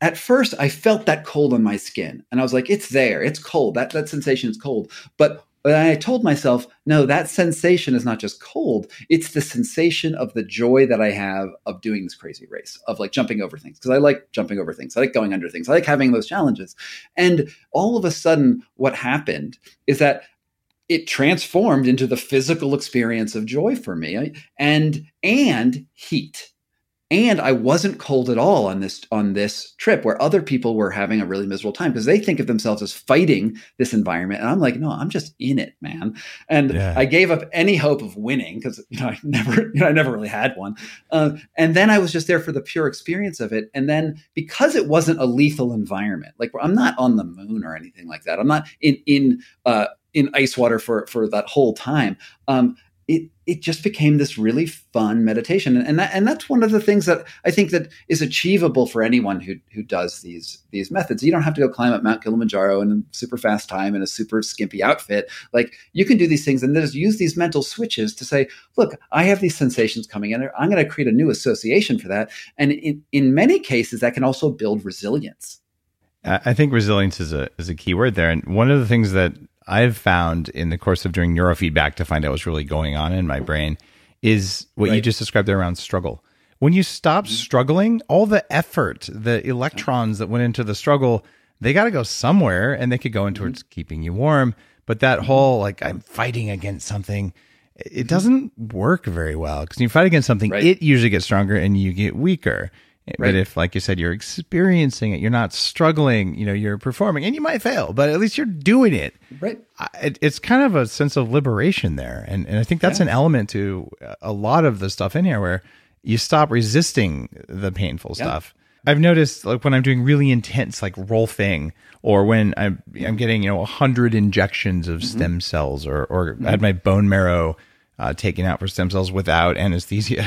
at first I felt that cold on my skin and I was like, it's there, it's cold. That that sensation is cold. But I told myself, no, that sensation is not just cold, it's the sensation of the joy that I have of doing this crazy race, of like jumping over things. Because I like jumping over things. I like going under things. I like having those challenges. And all of a sudden, what happened is that it transformed into the physical experience of joy for me. And and heat. And I wasn't cold at all on this on this trip where other people were having a really miserable time because they think of themselves as fighting this environment. And I'm like no I'm just in it man. And Yeah. I gave up any hope of winning because you know I never you know I never really had one. Uh, and then I was just there for the pure experience of it. And then because it wasn't a lethal environment like I'm not on the moon or anything like that. I'm not in in uh, in ice water for for that whole time um, it it just became this really fun meditation and, and that and that's one of the things that I think that is achievable for anyone who who does these these methods. You don't have to go climb up Mount Kilimanjaro in a super fast time in a super skimpy outfit. Like you can do these things and just use these mental switches to say, look, I have these sensations coming in. I'm going to create a new association for that. And in, in many cases, that can also build resilience. I I think resilience is a is a key word there, and one of the things that I've found in the course of doing neurofeedback to find out what's really going on in my brain is what you just described there around struggle. When you stop mm-hmm. struggling, all the effort, the electrons that went into the struggle, they got to go somewhere, and they could go in mm-hmm. towards keeping you warm. But that mm-hmm. whole like I'm fighting against something, it doesn't work very well because you fight against something, Right. it usually gets stronger and you get weaker. But if, like you said, you're experiencing it, you're not struggling, you know, you're performing, and you might fail, but at least you're doing it. Right. I- It, it's kind of a sense of liberation there, and and I think that's an element to a lot of the stuff in here where you stop resisting the painful stuff. I've noticed like when I'm doing really intense like rolfing, or when I'm I'm getting you know hundred injections of stem cells, or or I had my bone marrow uh, taken out for stem cells without anesthesia,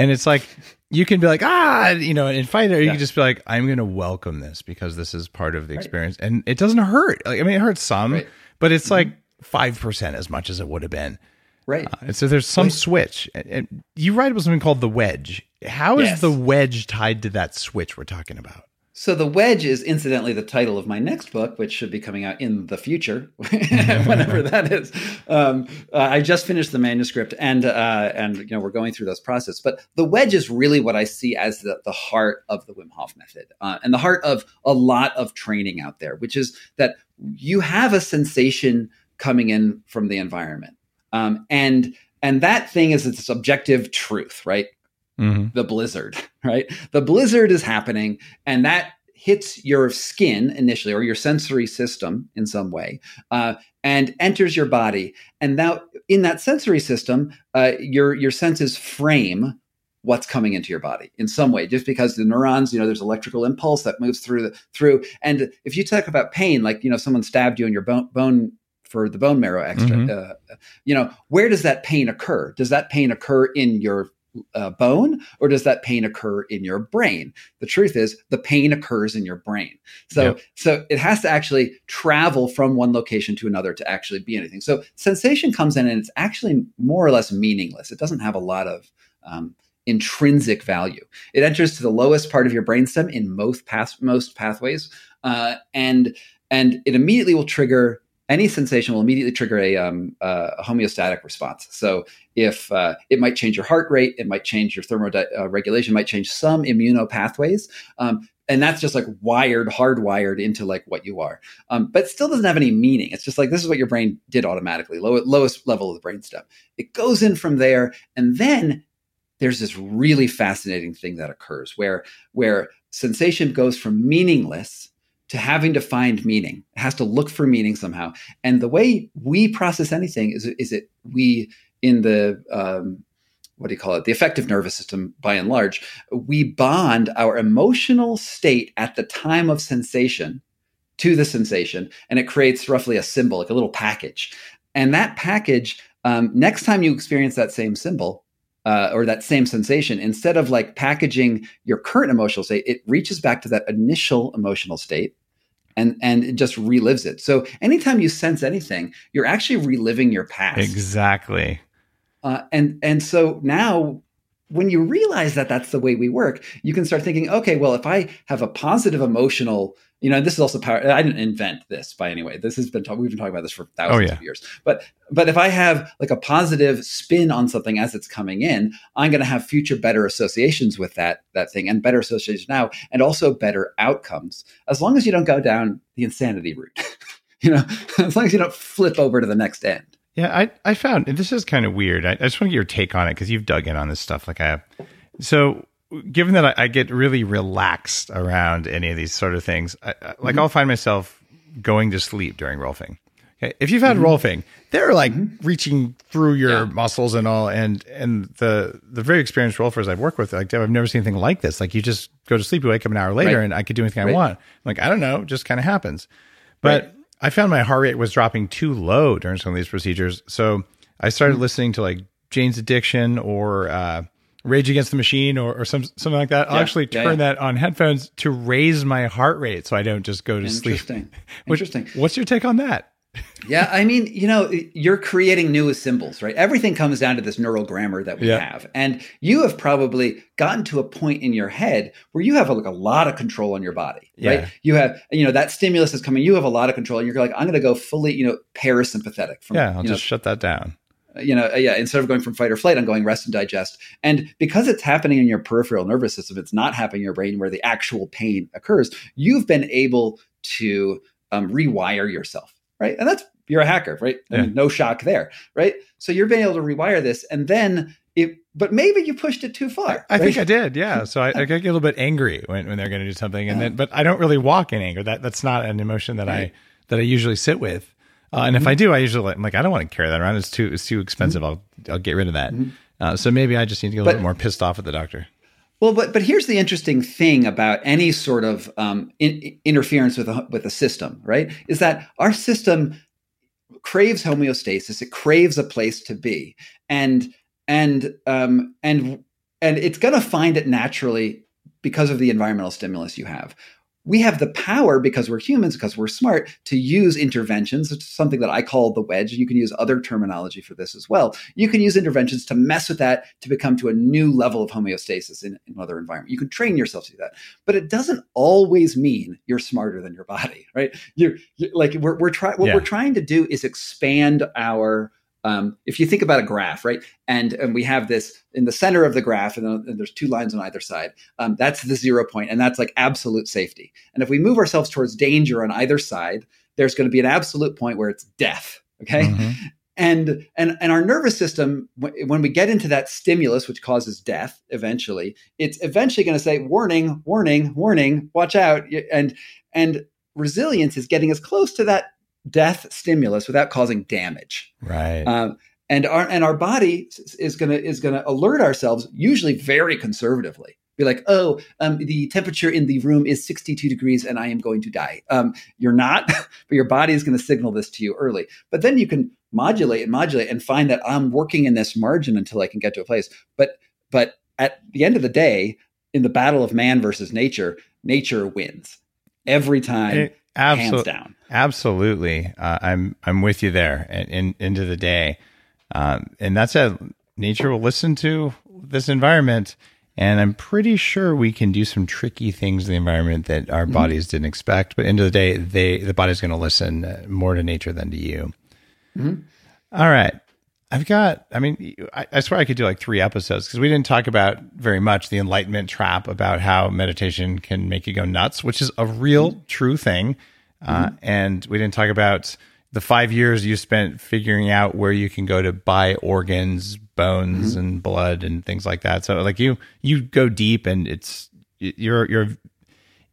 and it's like you can be like ah you know and fight it, or you can just be like I'm going to welcome this because this is part of the experience, and it doesn't hurt. Like I mean, it hurts some, Right. but it's like five percent as much as it would have been. Right. And so there's some switch. And- And you write about something called the wedge. How is Yes. the wedge tied to that switch we're talking about? So the wedge is incidentally the title of my next book, which should be coming out in the future, whenever that is. Um, uh, I just finished the manuscript, and uh, and you know we're going through those process. But the wedge is really what I see as the the heart of the Wim Hof method, uh, and the heart of a lot of training out there, which is that you have a sensation coming in from the environment, um, and and that thing is its objective truth, right? Mm-hmm. the blizzard, right? The blizzard is happening and that hits your skin initially or your sensory system in some way uh, and enters your body. And now in that sensory system, uh, your, your senses frame what's coming into your body in some way just because the neurons you know there's electrical impulse that moves through the, through and if you talk about pain like you know someone stabbed you in your bone, bone for the bone marrow extra Mhm. uh, you know where does that pain occur does that pain occur in your uh, bone or does that pain occur in your brain? The truth is the pain occurs in your brain. So Yep. so it has to actually travel from one location to another to actually be anything. So sensation comes in and it's actually more or less meaningless. It doesn't have a lot of um, intrinsic value. It enters to the lowest part of your brainstem in most path most pathways uh, and and it immediately will trigger any sensation will immediately trigger a, um, a homeostatic response. So if uh, it might change your heart rate, it might change your thermoregulation, uh, might change some immunopathways. Um, and that's just like wired, hardwired into like what you are. Um, but still doesn't have any meaning. It's just like this is what your brain did automatically, low, lowest level of the brainstem. It goes in from there, and then there's this really fascinating thing that occurs where where sensation goes from meaningless to having to find meaning. It has to look for meaning somehow. And the way we process anything is is it we in the um, what do you call it? The affective nervous system, by and large, we bond our emotional state at the time of sensation to the sensation, and it creates roughly a symbol, like a little package. And that package, um, next time you experience that same symbol, uh, or that same sensation, instead of like packaging your current emotional state, it reaches back to that initial emotional state and and it just relives it. So anytime you sense anything, you're actually reliving your past. Exactly. Uh, and and so now when you realize that that's the way we work, you can start thinking, okay, well, if I have a positive emotional, you know, this is also power. I didn't invent this by any way. This has been talk, we've been talking about this for thousands oh, yeah. of years. But but if I have like a positive spin on something as it's coming in, I'm going to have future better associations with that that thing, and better associations now, and also better outcomes. As long as you don't go down the insanity route, you know, as long as you don't flip over to the next end. Yeah, I, I found this is kind of weird. I, I just want to get your take on it because you've dug in on this stuff like I have. So, given that I, I get really relaxed around any of these sort of things, I, like mm-hmm. I'll find myself going to sleep during rolfing. Okay, if you've had mm-hmm. rolfing, they're like mm-hmm. reaching through your yeah. muscles and all, and and the the very experienced rolfers I've worked with, like I've never seen anything like this. Like you just go to sleep, you wake up an hour later, right. and I could do anything right. I want. I'm like I don't know, just kind of happens. But right I found my heart rate was dropping too low during some of these procedures. So I started mm-hmm. listening to like Jane's Addiction or uh, Rage Against the Machine or, or some something like that. I'll actually turn yeah, yeah. that on headphones to raise my heart rate so I don't just go to Interesting. sleep. Interesting. What's your take on that? yeah, I mean, you know, you're creating new symbols, right? Everything comes down to this neural grammar that we have. And you have probably gotten to a point in your head where you have like a lot of control on your body, right? You have, you know, that stimulus is coming, you have a lot of control and you're like, I'm going to go fully, you know, parasympathetic. From, yeah, I'll just know, shut that down. Uh, you know, uh, yeah, instead of going from fight or flight, I'm going rest and digest. And because it's happening in your peripheral nervous system, it's not happening in your brain where the actual pain occurs. You've been able to um, rewire yourself right? And that's you're a hacker, right? Yeah. no shock there, right? So you're being able to rewire this, and then it. But maybe you pushed it too far. I, I right? think I did, yeah. So I, I, get a little bit angry when, when they're going to do something, and yeah. then but I don't really walk in anger. That that's not an emotion that right. I that I usually sit with. Uh, and mm-hmm. if I do, I usually I'm like I don't want to carry that around. It's too it's too expensive. Mm-hmm. I'll I'll get rid of that. Mm-hmm. Uh, so maybe I just need to get a little bit more pissed off at the doctor. Well, but but here's the interesting thing about any sort of um, in, interference with a, with a system, right? Is that our system craves homeostasis. It craves a place to be, and and um, and and it's going to find it naturally because of the environmental stimulus you have we have the power because we're humans because we're smart to use interventions. It's something that i call the wedge. You can use other terminology for this as well. You can use interventions to mess with that to become to a new level of homeostasis in, in another environment. You can train yourself to do that. But it doesn't always mean you're smarter than your body right? You're, you're like we're, we're trying what yeah. we're trying to do is expand our um, if you think about a graph, right, and and we have this in the center of the graph, and, and there's two lines on either side. Um, that's the zero point, and that's like absolute safety. And if we move ourselves towards danger on either side, there's going to be an absolute point where it's death. Okay. Mm-hmm. And, and and our nervous system when we get into that stimulus which causes death eventually it's eventually going to say warning warning warning watch out and and resilience is getting as close to that death stimulus without causing damage. Right. Um, and our and our body is gonna is gonna alert ourselves usually very conservatively. Be like, oh, um, the temperature in the room is 62 degrees and I am going to die. Um, you're not, but your body is going to signal this to you early. But then you can modulate and modulate and find that I'm working in this margin until I can get to a place. But but at the end of the day, in the battle of man versus nature, nature wins every time. It, Absolutely. Absolutely. Uh, I'm I'm with you there And in into the day. Um, and that's a nature will listen to this environment and I'm pretty sure we can do some tricky things in the environment that our mm-hmm. bodies didn't expect. But end of the day, they the body's going to listen more to nature than to you. Mm-hmm. All right. I've got, I mean, I, I swear I could do like three episodes because we didn't talk about very much the enlightenment trap about how meditation can make you go nuts, which is a real mm-hmm. true thing. Uh, mm-hmm. and we didn't talk about the five years you spent figuring out where you can go to buy organs, bones, mm-hmm. and blood and things like that. So like you, you go deep and it's, you're, you're,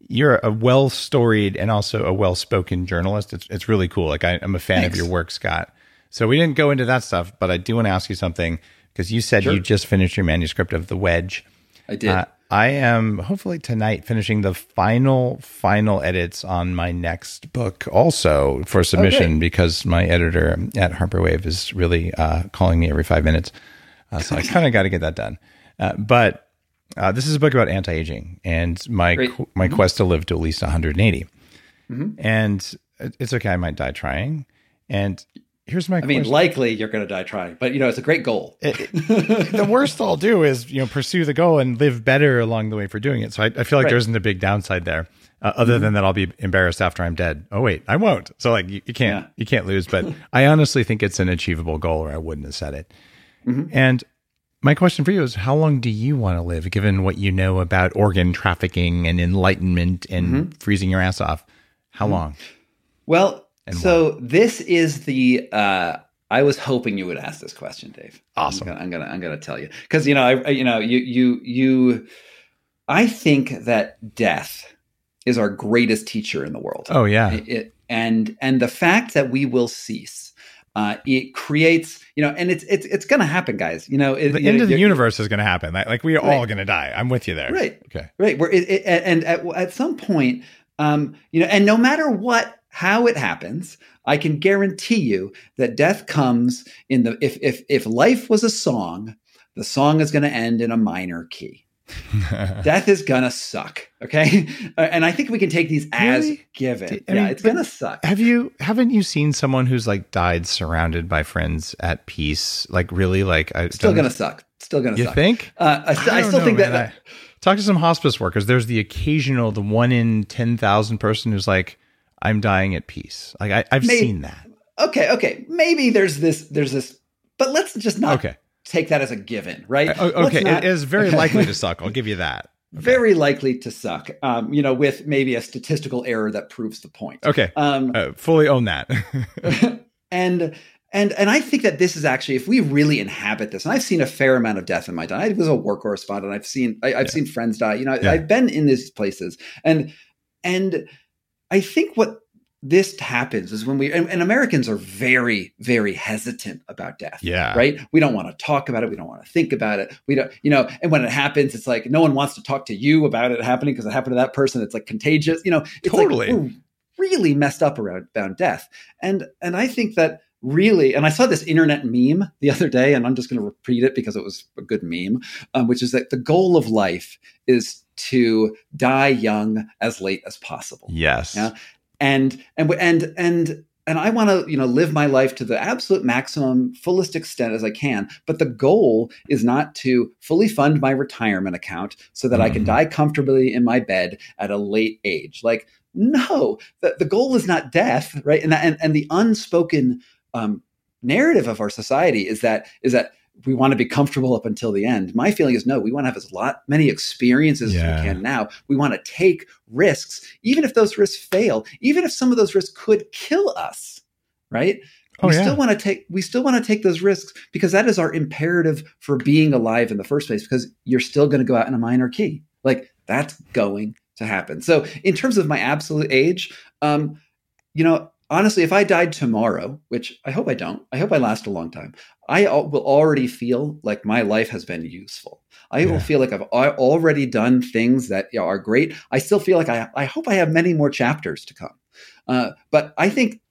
you're a well storied and also a well spoken journalist. It's, it's really cool. Like I, am a fan Thanks. of your work, Scott. So we didn't go into that stuff, but I do want to ask you something because you said sure. you just finished your manuscript of The Wedge. I did. Uh, I am hopefully tonight finishing the final final edits on my next book also for submission okay. because my editor at Harper Wave is really uh, calling me every five minutes. Uh, so I kind of got to get that done. Uh, but uh, this is a book about anti-aging and my qu- my mm-hmm. quest to live to at least 180. Mm-hmm. And it's okay, I might die trying. And here's my. I question. mean, likely you're going to die trying, but you know it's a great goal. It, it, the worst I'll do is you know pursue the goal and live better along the way for doing it. So I, I feel like right. there isn't a big downside there, uh, other mm-hmm. than that I'll be embarrassed after I'm dead. Oh wait, I won't. So like you, you can't yeah. you can't lose. But I honestly think it's an achievable goal, or I wouldn't have said it. Mm-hmm. And my question for you is how long do you want to live given what you know about organ trafficking and enlightenment and mm-hmm. freezing your ass off how mm-hmm. long well so why? this is the uh, I was hoping you would ask this question, Dave. Awesome. I'm gonna I'm gonna, I'm gonna tell you because you know I you know you you you I think that death is our greatest teacher in the world. Oh yeah. It, it, and and the fact that we will cease, uh, it creates you know, and it's it's it's gonna happen, guys. You know, it, the end of the universe is gonna happen. Like, like we're right. all gonna die. I'm with you there. Right. Okay. Right. Where it, and at, at some point, um, you know, and no matter what how it happens, I can guarantee you that death comes in the if if if life was a song, the song is going to end in a minor key. death is gonna suck okay and i think we can take these as really? given I yeah mean, it's gonna suck have you haven't you seen someone who's like died surrounded by friends at peace like really like I, still gonna suck still gonna you suck. think uh, I, st- I, still know, think man. that I, talk to some hospice workers there's the occasional the one in 10,000 person who's like I'm dying at peace. Like I, have seen that. Okay, okay. Maybe there's this, there's this, but let's just not okay. take that as a given, right? Uh, okay, not, it is very likely to suck. I'll give you that. Okay. Very likely to suck. Um, you know, with maybe a statistical error that proves the point. Okay. Um, uh, fully own that. and and and I think that this is actually, if we really inhabit this, and I've seen a fair amount of death in my time. I was a war correspondent. I've seen I, have yeah. seen friends die. You know, yeah. I've been in these places, and and I think what this happens is when we and, and, Americans are very very hesitant about death. Yeah. Right? We don't want to talk about it, we don't want to think about it. We don't you know, and when it happens it's like no one wants to talk to you about it happening because it happened to that person. It's like contagious, you know. It's totally. like really messed up around, around death. And and I think that really, and I saw this internet meme the other day, and I'm just going to repeat it because it was a good meme, um, which is that the goal of life is to die young as late as possible. Yes. Yeah. And and and and and I want to, you know, live my life to the absolute maximum, fullest extent as I can. But the goal is not to fully fund my retirement account so that mm-hmm. I can mm-hmm. die comfortably in my bed at a late age. Like, no, the, the goal is not death, right? And that, and, and the unspoken um, narrative of our society is that is that we want to be comfortable up until the end. My feeling is no, we want to have as lot many experiences yeah. as we can now. We want to take risks, even if those risks fail, even if some of those risks could kill us, right? Oh, we yeah. still want to take we still want to take those risks because that is our imperative for being alive in the first place because you're still going to go out in a minor key. Like that's going to happen. So in terms of my absolute age, um, you know, honestly, if I died tomorrow, which I hope I don't, I hope I last a long time, I will already feel like my life has been useful. I yeah. will feel like I've already done things that are great. I still feel like I, I hope I have many more chapters to come. Uh, but I think,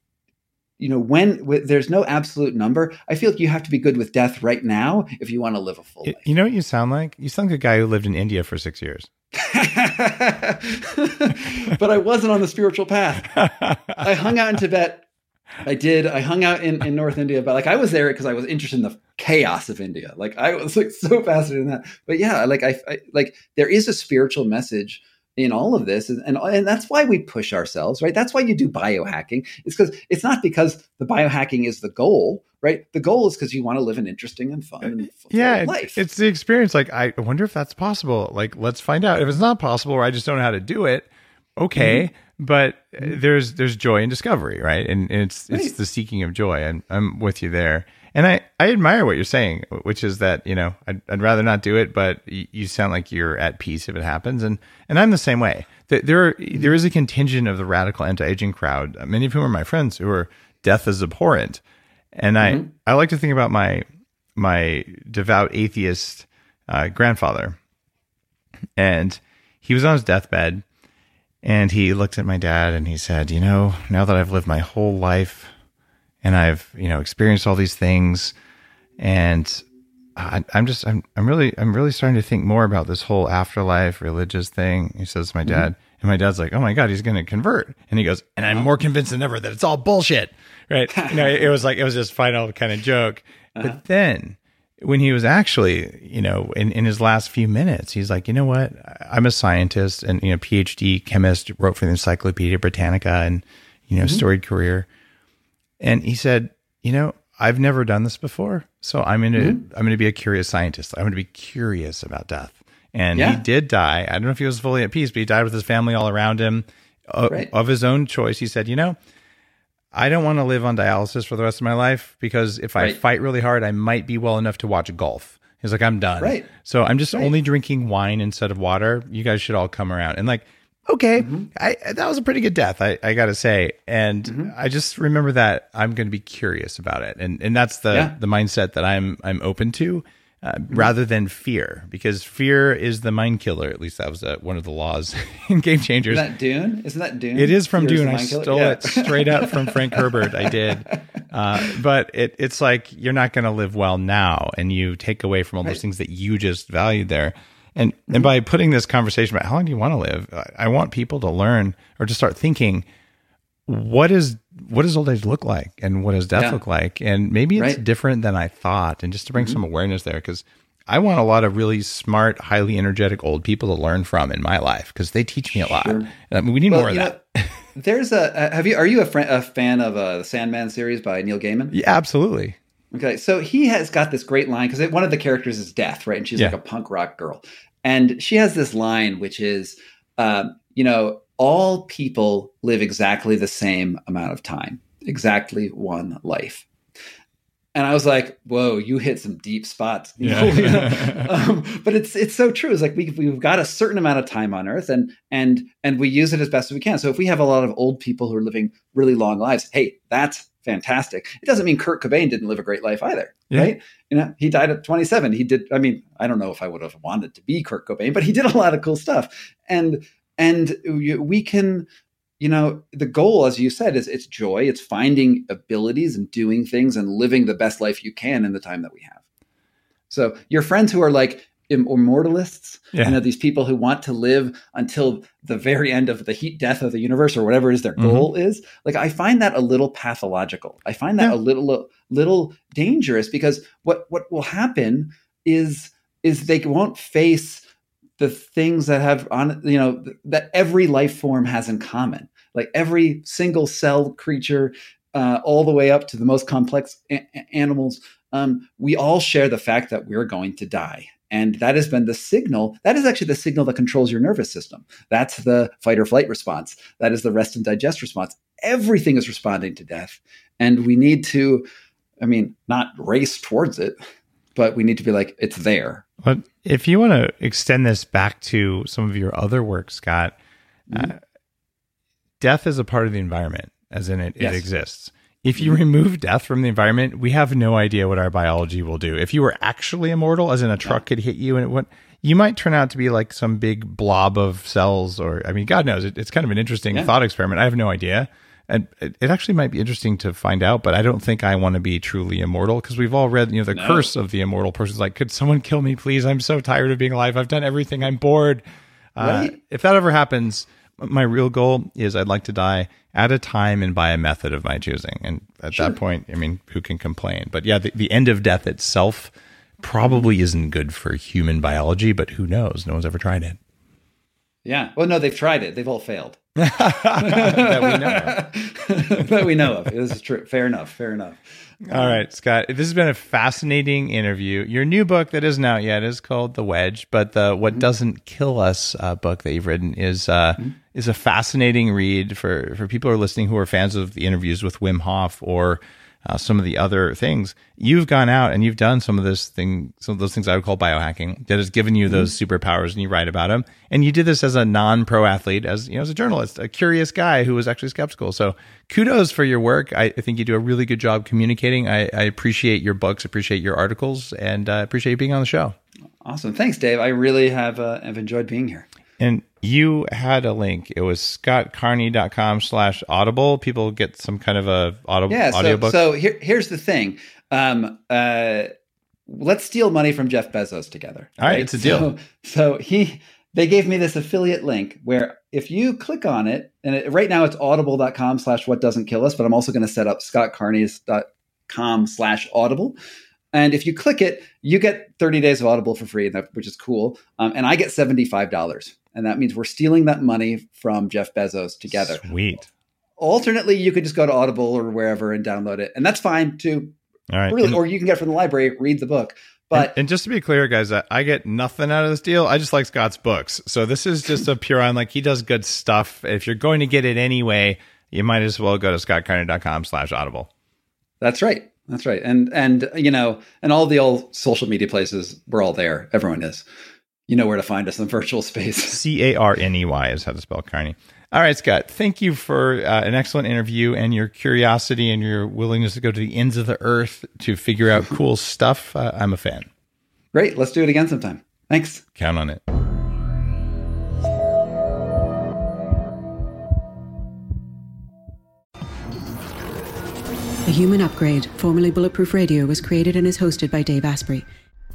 you know, when there's no absolute number, I feel like you have to be good with death right now if you want to live a full life. You know what you sound like? You sound like a guy who lived in India for six years. but I wasn't on the spiritual path. I hung out in Tibet. I did. I hung out in, in North India, but like I was there because I was interested in the chaos of India. Like I was like so fascinated in that. But yeah, like I, I like there is a spiritual message in all of this and, and and that's why we push ourselves right? That's why you do biohacking. It's because it's not because the biohacking is the goal right? The goal is because you want to live an interesting and fun and uh, yeah fulfilling it's, life. it's the experience. Like i wonder if that's possible. Like let's find out. If it's not possible or i just don't know how to do it. Okay mm-hmm. but uh, mm-hmm. there's there's joy in discovery right? And, and it's it's the seeking of joy. And i'm with you there and i i admire what you're saying which is that you know i'd, I'd rather not do it but y- you sound like you're at peace if it happens. And and i'm the same way. There are, there is a contingent of the radical anti-aging crowd many of whom are my friends who are death is abhorrent. And i i like to think about my my devout atheist uh, grandfather. And he was on his deathbed and he looked at my dad and he said, You know, now that I've lived my whole life and I've, you know, experienced all these things and I, I'm just, I'm, I'm really, I'm really starting to think more about this whole afterlife religious thing. He says to my dad, mm-hmm. and my dad's like, Oh my God, he's going to convert. And he goes, And I'm more convinced than ever that it's all bullshit. Right. you know, it was like, it was this final kind of joke. Uh-huh. But then when he was actually, you know, in, in his last few minutes, he's like, you know what? I'm a scientist and, you know, PhD chemist, wrote for the Encyclopedia Britannica and, you know, mm-hmm. storied career. And he said, you know, I've never done this before. So I'm going to, hmm. I'm to be a curious scientist. I'm going to be curious about death. And he did die. I don't know if he was fully at peace, but he died with his family all around him Right. of his own choice. He said, you know, I don't want to live on dialysis for the rest of my life because if I fight really hard, I might be well enough to watch golf. He's like, I'm done. Right. So I'm just only drinking wine instead of water. You guys should all come around. And like, okay, Mm-hmm. I, that was a pretty good death, I, I got to say. And Mm-hmm. I just remember that I'm going to be curious about it. And, and that's the, Yeah. the mindset that I'm, I'm open to. Uh, Mm-hmm. rather than fear, because fear is the mind killer. At least that was uh, one of the laws in Game Changers. Isn't that Dune? Isn't that Dune? It is from Fear Dune. the I stole Yeah. it straight out from Frank Herbert. I did, uh, but it, it's like you're not going to live well now, and you take away from all those Mm-hmm. things that you just valued there. And and by putting this conversation about how long do you want to live, I- want people to learn or to start thinking what is what does old age look like, and what does death Yeah. look like, and maybe it's Right. Mm-hmm. different than I thought, and just to bring some awareness there because. I want a lot of really smart, highly energetic old people to learn from in my life because they teach me a lot. Sure. I mean, we need Well, more of that. know, there's a. Have you? Are you a, fr- a fan of uh, the Sandman series by Neil Gaiman? Yeah, absolutely. Okay, so he has got this great line because one of the characters is Death, right? And she's Yeah. like a punk rock girl, and she has this line which is, um, you know, all people live exactly the same amount of time, exactly one life. And I was like, "Whoa, you hit some deep spots." Yeah. um, but it's it's so true. It's like we we've got a certain amount of time on Earth, and and and we use it as best as we can. So if we have a lot of old people who are living really long lives, hey, that's fantastic. It doesn't mean Kurt Cobain didn't live a great life either, Yeah. right? You know, he died at 27. He did. I mean, I don't know if I would have wanted to be Kurt Cobain, but he did a lot of cool stuff, and and we can you know the goal as you said is it's joy it's finding abilities and doing things and living the best life you can in the time that we have so your friends who are like immortalists Yeah. you know these people who want to live until the very end of the heat death of the universe or whatever is their Mhm. goal is like i find that a little pathological i find that Yeah. a little little dangerous because what what will happen is is they won't face the things that have on you know that every life form has in common like every single cell creature uh, all the way up to the most complex a- animals um, we all share the fact that we're going to die and that has been the signal that is actually the signal that controls your nervous system. That's the fight or flight response. That is the rest and digest response. Everything is responding to death. And we need to i mean not race towards it but we need to be like it's there. But if you want to extend this back to some of your other work, Scott, uh, death is a part of the environment, as in it, Yes. it exists. If you remove death from the environment, we have no idea what our biology will do. If you were actually immortal, as in a truck could hit you and it went, you might turn out to be like some big blob of cells, or I mean, God knows. It, it's kind of an interesting Yeah. thought experiment. I have no idea. And it, it actually might be interesting to find out, but I don't think I want to be truly immortal because we've all read, you know, the No. curse of the immortal person's like, could someone kill me, please? I'm so tired of being alive. I've done everything. I'm bored. Uh, if that ever happens, my real goal is I'd like to die at a time and by a method of my choosing. And at Sure. that point, I mean, who can complain? But yeah, the, the end of death itself probably isn't good for human biology, but who knows? No one's ever tried it. Yeah. Well, no, they've tried it. They've all failed. that we know of. that we know of. This is true. Fair enough. Fair enough. All right, Scott. This has been a fascinating interview. Your new book that isn't out yet is called The Wedge, but the What mm-hmm. Doesn't Kill Us uh, book that you've written is uh, mm-hmm. is a fascinating read for for people who are listening who are fans of the interviews with Wim Hof or uh, some of the other things. You've gone out and you've done some of this thing, some of those things I would call biohacking that has given you those mm-hmm. superpowers, and you write about them. And you did this as a non-pro athlete, as you know, as a journalist, a curious guy who was actually skeptical. So kudos for your work. I, I think you do a really good job communicating. I, I appreciate your books, appreciate your articles, and uh, appreciate you being on the show. Awesome, thanks, Dave. I really have uh, have enjoyed being here. And you had a link. It was scottcarney.com slash audible. People get some kind of a audio yeah, so, audiobook. So here, here's the thing. Um, uh, let's steal money from Jeff Bezos together. All right, right? it's a deal. So, so, he they gave me this affiliate link where if you click on it, and it, right now it's audible.com slash what doesn't kill us, but I'm also going to set up scottcarney's.com slash audible. And if you click it, you get 30 days of Audible for free, which is cool. Um, and I get $75 and that means we're stealing that money from Jeff Bezos together. Sweet. Alternately, you could just go to Audible or wherever and download it, and that's fine too. All right. Really, or you can get from the library, read the book. But and, and, just to be clear, guys, I get nothing out of this deal. I just like Scott's books, so this is just a pure on like he does good stuff. If you're going to get it anyway, you might as well go to scottcarney.com/slash audible. That's right. That's right. And and you know, and all the old social media places, we're all there. Everyone is you know where to find us in virtual space. C A R N E Y is how to spell Carney. All right, Scott, thank you for uh, an excellent interview and your curiosity and your willingness to go to the ends of the earth to figure out cool stuff. Uh, I'm a fan. Great. Let's do it again sometime. Thanks. Count on it. A Human Upgrade, formerly Bulletproof Radio, was created and is hosted by Dave Asprey.